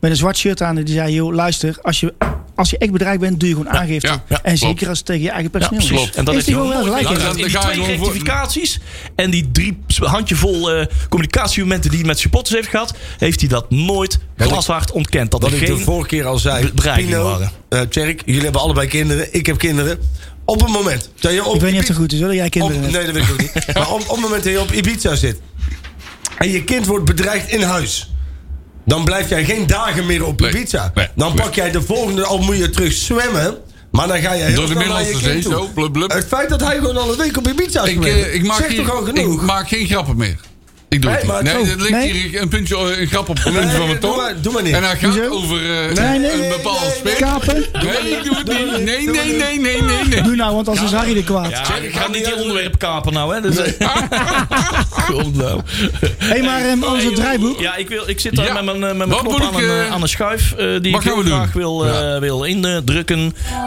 Speaker 6: met een zwart shirt aan. En die zei, joh, luister, als je als je echt bedreigd bent, doe je gewoon aangifte.
Speaker 7: Ja, ja,
Speaker 6: en
Speaker 7: klopt.
Speaker 6: zeker als het tegen je eigen personeel is.
Speaker 4: klopt. En dat
Speaker 6: Heeft
Speaker 4: is
Speaker 6: hij gewoon wel gelijk
Speaker 7: dat-
Speaker 4: Die
Speaker 7: Dan ga je
Speaker 4: twee rectificaties en die drie handjevol eh communicatiemomenten die hij met supporters heeft gehad, heeft hij dat nooit glashard ontkend. Dat, er
Speaker 5: ik de
Speaker 4: geen
Speaker 5: vorige keer al zei. Pino,
Speaker 4: waren.
Speaker 5: eh Tjerk, jullie hebben allebei kinderen. Ik heb kinderen. Op het moment dat je op
Speaker 6: Ik weet niet of het goed is, willen jij kinderen.
Speaker 5: Nee, dat weet ik ook niet. Maar op, op het moment dat je op Ibiza zit. En je kind wordt bedreigd in huis. Dan blijf jij geen dagen meer op
Speaker 7: Nee,
Speaker 5: Ibiza.
Speaker 7: nee,
Speaker 5: dan
Speaker 7: nee.
Speaker 5: pak jij de volgende, al moet je terug zwemmen. Maar dan ga je heel
Speaker 7: Door de
Speaker 5: snel naar je
Speaker 7: Middellandse
Speaker 5: kind
Speaker 7: Zee,
Speaker 5: toe.
Speaker 7: zo, blub, blub.
Speaker 5: Het feit dat hij gewoon al een week op Ibiza is
Speaker 7: Ik, eh, ik, maak
Speaker 5: zegt
Speaker 7: hier,
Speaker 5: toch al genoeg?
Speaker 7: ik maak geen grappen meer. Ik doe
Speaker 5: Nee,
Speaker 7: het niet.
Speaker 5: maar
Speaker 7: Nee,
Speaker 5: het
Speaker 7: er ligt
Speaker 6: Nee?
Speaker 7: hier een, puntje, een grap op het puntje
Speaker 5: Nee,
Speaker 7: van mijn
Speaker 5: doe
Speaker 7: tong.
Speaker 5: maar- doe maar niet.
Speaker 7: En hij gaat
Speaker 6: Hoezo?
Speaker 7: over eh,
Speaker 6: Nee, nee,
Speaker 7: een bepaald
Speaker 5: nee,
Speaker 7: spel.
Speaker 6: Kapen?
Speaker 7: Nee, ik doe het niet. Nee, nee, nee, nee, nee, nee.
Speaker 6: Doe nou, want anders is Harry de kwaad.
Speaker 4: Ja, ik ga niet die onderwerp kapen nou, hè. Dus, eh, Kom nou.
Speaker 6: Hé, maar um, onze draaiboek.
Speaker 4: Ja, ik, wil, ik zit daar
Speaker 7: Ja.
Speaker 4: met mijn, eh, met mijn knop aan,
Speaker 7: ik,
Speaker 4: een,
Speaker 7: eh,
Speaker 4: eh, aan een schuif. eh, die ik
Speaker 7: we
Speaker 4: heel graag wil, eh, wil indrukken.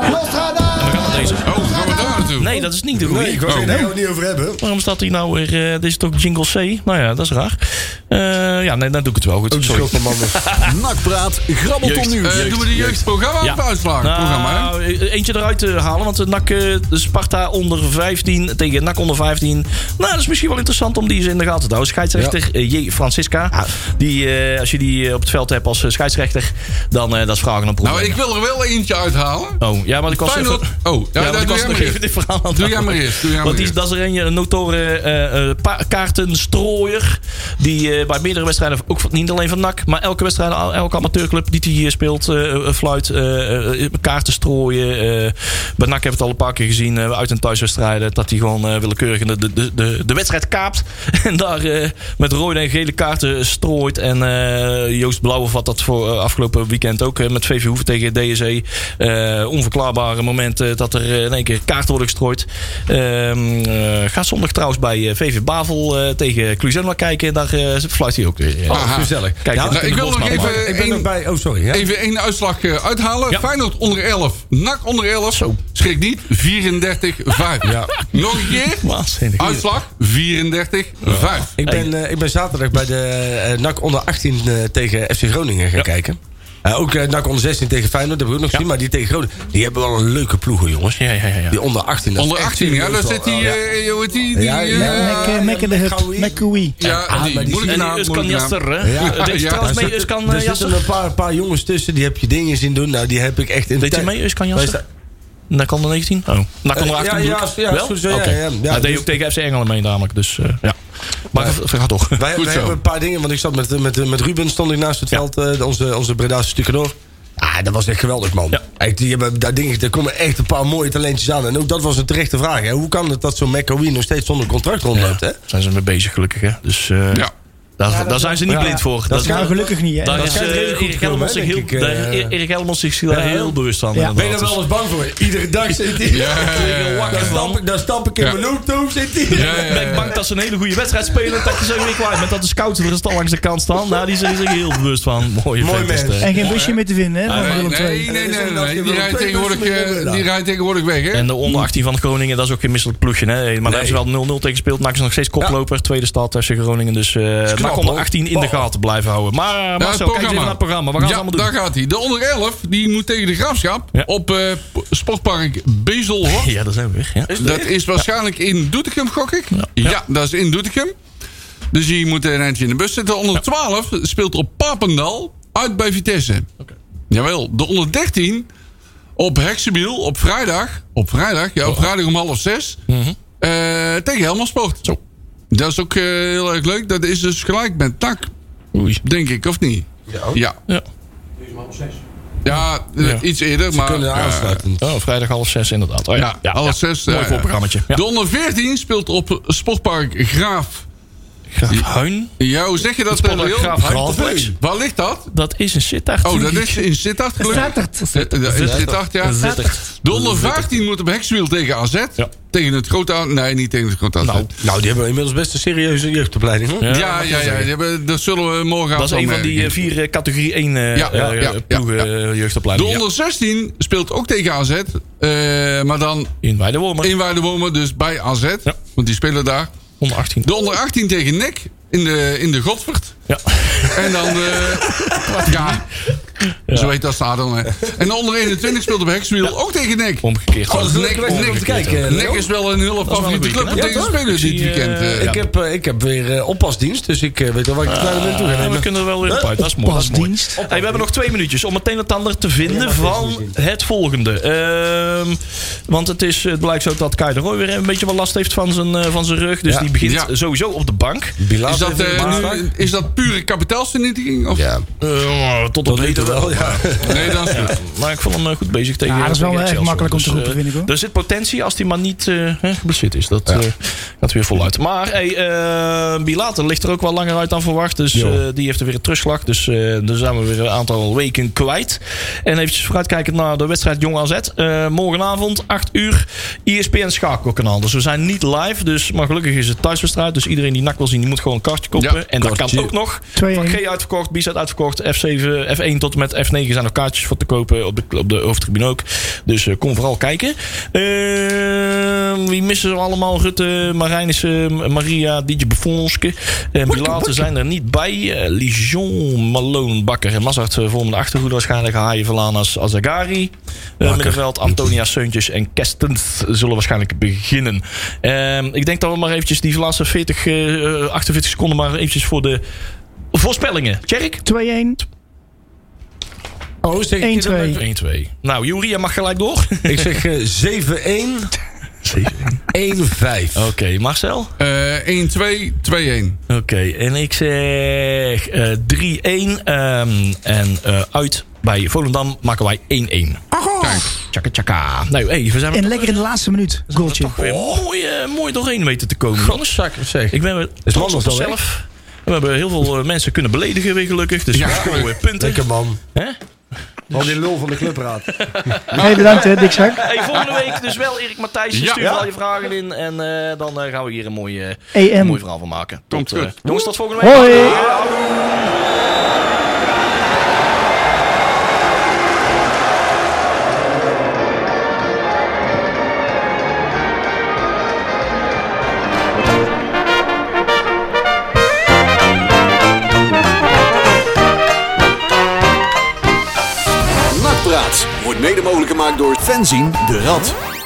Speaker 4: En dan gaan we deze.
Speaker 7: Oh,
Speaker 4: Nee, dat is niet de goede.
Speaker 5: Nee, ik wou
Speaker 7: Oh.
Speaker 5: het niet over hebben.
Speaker 4: Waarom staat hij nou weer... eh, dit is toch Jingle C? Nou ja, dat is raar. Eh, ja, nee, dan doe ik het wel goed. Sorry.
Speaker 5: schuld van mannen.
Speaker 3: Nakpraat, grabbelton nu.
Speaker 7: Eh, doen we de jeugdprogramma
Speaker 4: Ja.
Speaker 7: of uitslagen? Programma, hè?
Speaker 4: Nou, eentje eruit te halen. Want de NAC, de Sparta onder 15 tegen NAC onder 15. Nou, dat is misschien wel interessant om die eens in de gaten te houden. Scheidsrechter J. Francisca. Die, eh, als je die op het veld hebt als scheidsrechter, dan eh dat is vragen op
Speaker 7: Nou, ik wil er wel eentje uithalen.
Speaker 4: Oh, ja, maar ik was even...
Speaker 7: Oh, ja,
Speaker 4: Ja, ik was nog
Speaker 7: maar
Speaker 4: even aan het
Speaker 7: Doe jij
Speaker 4: halen.
Speaker 7: maar eerst, doe jij maar
Speaker 4: Want die, dat is er een, een notoren eh, eh, kaartenstrooier. Die eh, bij meerdere wedstrijden, ook niet alleen van NAC, maar elke wedstrijd, elke amateurclub die hier speelt, eh, eh, fluit, eh, eh, kaarten strooien. eh. bij NAC hebben we het al een paar keer gezien, eh, uit- en thuiswedstrijden, dat hij gewoon eh, willekeurig de, de, de, wedstrijd kaapt. En daar eh, met rode en gele kaarten strooit. En eh, Joost Blauwe vat dat voor eh, afgelopen weekend ook eh, met VV Hoeven tegen DSE. Eh, onverklaarbare momenten dat er eh, in één keer kaarten worden gestrooid. Ehm eh, gaat zondag trouwens bij eh, VV Bavel eh, tegen Cluzona kijken. Daar eh fluit hij ook weer. eh.
Speaker 7: Aha.
Speaker 5: Gezellig.
Speaker 4: Kijk,
Speaker 5: Ja,
Speaker 7: nou, ik wil nog even-.
Speaker 5: Ik ben
Speaker 7: één-
Speaker 5: nog bij... Oh, sorry. Ja.
Speaker 7: Even één uitslag eh, uithalen.
Speaker 4: Ja.
Speaker 7: Feyenoord onder 11. NAC onder 11.
Speaker 4: Zo.
Speaker 7: Schrik niet. 34-5.
Speaker 5: Ja.
Speaker 7: Nog een keer.
Speaker 4: Waanzinnig.
Speaker 7: Uitslag 34-5.
Speaker 5: Ik ben, eh, ik ben zaterdag bij de eh, NAC onder 18 eh, tegen FC Groningen gaan
Speaker 4: Ja.
Speaker 5: kijken. Eh, ook eh, NAC onder 16 tegen Feyenoord, dat heb ik ook nog gezien. Maar die tegen Groningen, die hebben wel een leuke ploegen, jongens.
Speaker 4: Ja, ja, ja. ja.
Speaker 5: Die onder 18. dat is
Speaker 7: Onder
Speaker 5: echt
Speaker 7: 18, ja. Daar zit die...
Speaker 5: eh,
Speaker 7: eh, hoe heet die? die
Speaker 5: Ja,
Speaker 7: eh,
Speaker 5: ja,
Speaker 6: Mek, eh, Mek in de hut.
Speaker 7: Ja, die moeilijke naam.
Speaker 4: die Uskan
Speaker 7: moeilijke naam.
Speaker 4: Jasser, hè? Deed trouwens mee,
Speaker 5: Er
Speaker 4: eh,
Speaker 5: zitten een paar, paar jongens tussen, die heb je dingen zien doen. Nou, die heb ik echt in
Speaker 4: Deed
Speaker 5: tijd-
Speaker 4: mee, Uskan Jasser?
Speaker 5: sta-
Speaker 4: NAC onder 19? Oh. Onder
Speaker 5: Eh,
Speaker 4: 18
Speaker 5: ja, ja, ja,
Speaker 4: Wel?
Speaker 5: zo- zo, ja, ja, ja.
Speaker 4: Hij deed
Speaker 5: Dus-
Speaker 4: ook tegen FC Engelen mee namelijk. Dus eh, ja. Maar ga, ga toch.
Speaker 5: Wij,
Speaker 7: Goed
Speaker 5: wij
Speaker 7: zo.
Speaker 5: hebben een paar dingen, want ik zat met, met, met Ruben stond ik naast het
Speaker 4: Ja.
Speaker 5: veld, eh, onze, onze Bredaanse Stukenor. Ah, dat was echt geweldig, man.
Speaker 4: Ja.
Speaker 5: Echt, die hebben, daar, dingen, daar komen echt een paar mooie talentjes aan. En ook dat was een terechte vraag. Hè. Hoe kan het dat zo'n McAwee nog steeds zonder contract rondloopt? Hè?
Speaker 4: Daar zijn ze mee bezig gelukkig. Hè? Dus eh,
Speaker 7: Ja.
Speaker 4: Daar, daar zijn ze niet
Speaker 5: ja.
Speaker 4: blind voor.
Speaker 5: Dat
Speaker 6: Nou, gelukkig niet, hè.
Speaker 4: Daar
Speaker 5: Dat
Speaker 4: is eh, Erik Helmond zich heel,
Speaker 5: ik,
Speaker 4: daar-
Speaker 5: eh.
Speaker 4: Zich heel bewust van.
Speaker 6: Ja.
Speaker 4: inderdaad.
Speaker 5: Ben je er wel eens bang voor? Iedere dag zit hij.
Speaker 7: Ja, ja, ja,
Speaker 5: Daar, stap ik, ik in
Speaker 7: Ja.
Speaker 5: mijn auto, zit hij.
Speaker 7: Ja, ja,
Speaker 4: ben ik bang dat ze een hele goede wedstrijd spelen. Dat je ze weer kwijt bent. Dat de scouts er al langs de kant staan. Nou, die zijn zich heel bewust van. Mooie
Speaker 5: Mooi
Speaker 4: vent is
Speaker 5: mens.
Speaker 4: het,
Speaker 6: En geen busje meer te vinden, hè?
Speaker 7: Nee, nee, nee,
Speaker 5: die
Speaker 7: rijdt tegenwoordig, eh, die rijdt tegenwoordig weg, hè?
Speaker 4: En de onder 18 van Groningen, dat is ook geen misselijk ploegje. Hè? Maar daar hebben ze wel 0-0 tegen gespeeld. NAC is nog steeds koploper. Tweede stad tussen Groningen. Dus eh
Speaker 5: knap, hoor.
Speaker 4: 18 in de
Speaker 5: Oh.
Speaker 4: gaten blijven houden. Maar
Speaker 7: Ja,
Speaker 4: Marcel, kijk eens even naar het programma. Wat gaan ze
Speaker 7: ja,
Speaker 4: allemaal doen?
Speaker 7: daar gaat hij. De onder 11 die moet tegen de graafschap
Speaker 4: Ja.
Speaker 7: op eh, Sportpark Bezelhof.
Speaker 4: Ja, daar zijn we weer. Ja.
Speaker 7: Dat is waarschijnlijk in Doetinchem, gok ik. Ja, dat is in Doetinchem. Dus die moet een eindje in de bus zitten. Onder 12 speelt op Papendal uit bij Vitesse. Jawel, de onder 13 op Heksenbiel op vrijdag. Op vrijdag, ja, op vrijdag om half zes. eh, tegen Helmond Sport.
Speaker 4: Zo.
Speaker 7: Dat is ook eh, heel erg leuk. Dat is dus gelijk met Tak,
Speaker 4: Oei.
Speaker 7: denk ik, of niet? Ja.
Speaker 4: Ja.
Speaker 7: Ja, eh,
Speaker 4: Ja.
Speaker 7: iets eerder, maar...
Speaker 5: Kunnen
Speaker 7: ja,
Speaker 5: aansluiten.
Speaker 4: Oh, vrijdag half zes inderdaad. Oh,
Speaker 7: Ja, half zes.
Speaker 4: Mooi
Speaker 7: ja, ja.
Speaker 4: voorprogrammaatje. Ja.
Speaker 7: De onder 14 speelt op Sportpark Graaf.
Speaker 4: Graaf Huin.
Speaker 7: Ja, hoe zeg je dat? Leo?
Speaker 4: Graaf.
Speaker 7: Waar ligt dat?
Speaker 4: Dat is een Sittard.
Speaker 7: Oh, dat is in Sittard gelukkig.
Speaker 6: Sittard.
Speaker 7: Ja. De onder 15 moet op Hekswiel tegen AZ.
Speaker 4: Ja.
Speaker 7: Tegen het grote... Nee, niet tegen het grote AZ.
Speaker 4: Nou,
Speaker 5: Nou, die hebben inmiddels best een serieuze jeugdopleiding. Hoor.
Speaker 4: Ja,
Speaker 7: ja, ja, ja. die hebben- Dat zullen we morgen
Speaker 4: Dat is een van die eh, vier eh, categorie 1 eh
Speaker 7: Ja, ja,
Speaker 4: eh,
Speaker 7: ja,
Speaker 4: ploegen
Speaker 7: ja, De onder 16 speelt ook tegen AZ. eh, maar dan
Speaker 4: In Weidewormer.
Speaker 7: in Weidewormen, dus bij AZ.
Speaker 4: Ja.
Speaker 7: Want die spelen daar.
Speaker 4: Onder 18.
Speaker 7: De onder 18 tegen NEC in de, in de Godvert.
Speaker 4: Ja.
Speaker 7: En dan, eh, ja, Zo heet dat stadion. hè. En de onder 21 speelt op Hekswiel ook tegen Nek.
Speaker 4: Omgekeerd.
Speaker 5: Oh, dat is kijken, Leo.
Speaker 7: Nek is wel een hele favoriete club om
Speaker 5: hè?
Speaker 7: tegen te
Speaker 5: Ja,
Speaker 7: spelen dit weekend.
Speaker 4: eh,
Speaker 7: eh.
Speaker 5: Ik, heb, eh, ik heb weer eh, oppasdienst, dus ik eh, weet wel waar ik het naar naartoe ga
Speaker 4: Ja, we kunnen er wel weer op uit. Dat is mooi. Dat is mooi.
Speaker 6: Pasdienst.
Speaker 4: Hey, we hebben nog twee minuutjes om meteen het ander te vinden van het volgende. Ehm, want het, is, het blijkt zo dat Kai de Roy weer een beetje wat last heeft van zijn, eh, van zijn rug. Dus
Speaker 5: Ja.
Speaker 4: die begint
Speaker 7: Ja.
Speaker 4: sowieso op de bank.
Speaker 7: Is dat, eh, is dat pure kapitaalsvernietiging? Of?
Speaker 5: Ja,
Speaker 4: Eh, tot op heden
Speaker 5: wel, ja.
Speaker 7: Nee, dat is goed.
Speaker 4: Maar ik vond hem eh, goed bezig tegen
Speaker 6: Ja, dat is wel erg
Speaker 4: Excelsior.
Speaker 6: makkelijk om te
Speaker 4: Dus,
Speaker 6: roepen,
Speaker 4: eh,
Speaker 6: vind ik, hoor.
Speaker 4: Er zit potentie als hij maar niet eh, geblesseerd is. Dat eh, gaat weer voluit. Maar hey, eh Bilater ligt er ook wel langer uit dan verwacht. Dus eh, die heeft er weer een terugslag. Dus eh dan zijn we weer een aantal weken kwijt. En eventjes vooruitkijkend naar de wedstrijd Jong AZ. Eh, morgenavond, 8 uur, ESPN schakelkanaal. Dus we zijn niet live. Dus, maar gelukkig is het thuiswedstrijd. Dus iedereen die nak wil zien, die moet gewoon een kaartje kopen.
Speaker 7: Ja,
Speaker 4: en dat kan ook nog.
Speaker 6: 2-1.
Speaker 4: Van G uitverkocht, B staat uitverkocht. F7, F1 tot en met F9 zijn er kaartjes voor te kopen. Op de, op de hoofdtribune ook. Dus eh, kom vooral kijken. Eh, wie missen we allemaal? Rutte, Marijnissen, Maria, DJ Befonske. En Bilater zijn er niet bij. Eh, Lijon, Malone, Bakker en Mazart eh, vormen de achterhoede waarschijnlijk. Haaien, Valanas, Azagari. Middenveld, Antonia, Seuntjes en Kestens zullen waarschijnlijk beginnen. Eh, ik denk dat we maar eventjes die laatste 40, eh, 48 seconden maar eventjes voor de voorspellingen. Tjerk?
Speaker 6: 2-1.
Speaker 5: Oh, zeg ik
Speaker 6: 1-2.
Speaker 4: 1-2. Nou, mag gelijk door.
Speaker 5: Ik zeg eh, 7-1, 1-5.
Speaker 4: Oké, Marcel?
Speaker 7: Eh 1, 2, 2, 1.
Speaker 4: Oké, en ik zeg eh 3-1. ehm, en eh, uit bij Volendam maken wij 1-1.
Speaker 7: Kijk.
Speaker 4: Tjaka tjaka. Nou, hey, we zijn
Speaker 6: En lekker in de laatste minuut. Goaltje.
Speaker 4: mooi, eh, mooi doorheen weten te komen.
Speaker 5: Godzakker zeg.
Speaker 4: Ik ben weer trots op mezelf. We hebben heel veel eh, mensen kunnen beledigen weer gelukkig. Dus
Speaker 7: Ja,
Speaker 4: we scoren weer punten.
Speaker 5: Lekker man.
Speaker 4: Hè?
Speaker 5: Al die lul van de clubraad.
Speaker 6: Hey, bedankt hè, zak.
Speaker 4: Hey, volgende week dus wel Erik Matthijs.
Speaker 7: Ja.
Speaker 4: Stuur
Speaker 7: Ja.
Speaker 4: al je vragen in. En eh, dan eh, gaan we hier een mooi,
Speaker 6: EM.
Speaker 4: een mooi verhaal van maken. Tot,
Speaker 7: goed.
Speaker 4: jongens, tot volgende week.
Speaker 6: Hoi.
Speaker 3: Gemaakt door Fenzin de Rad.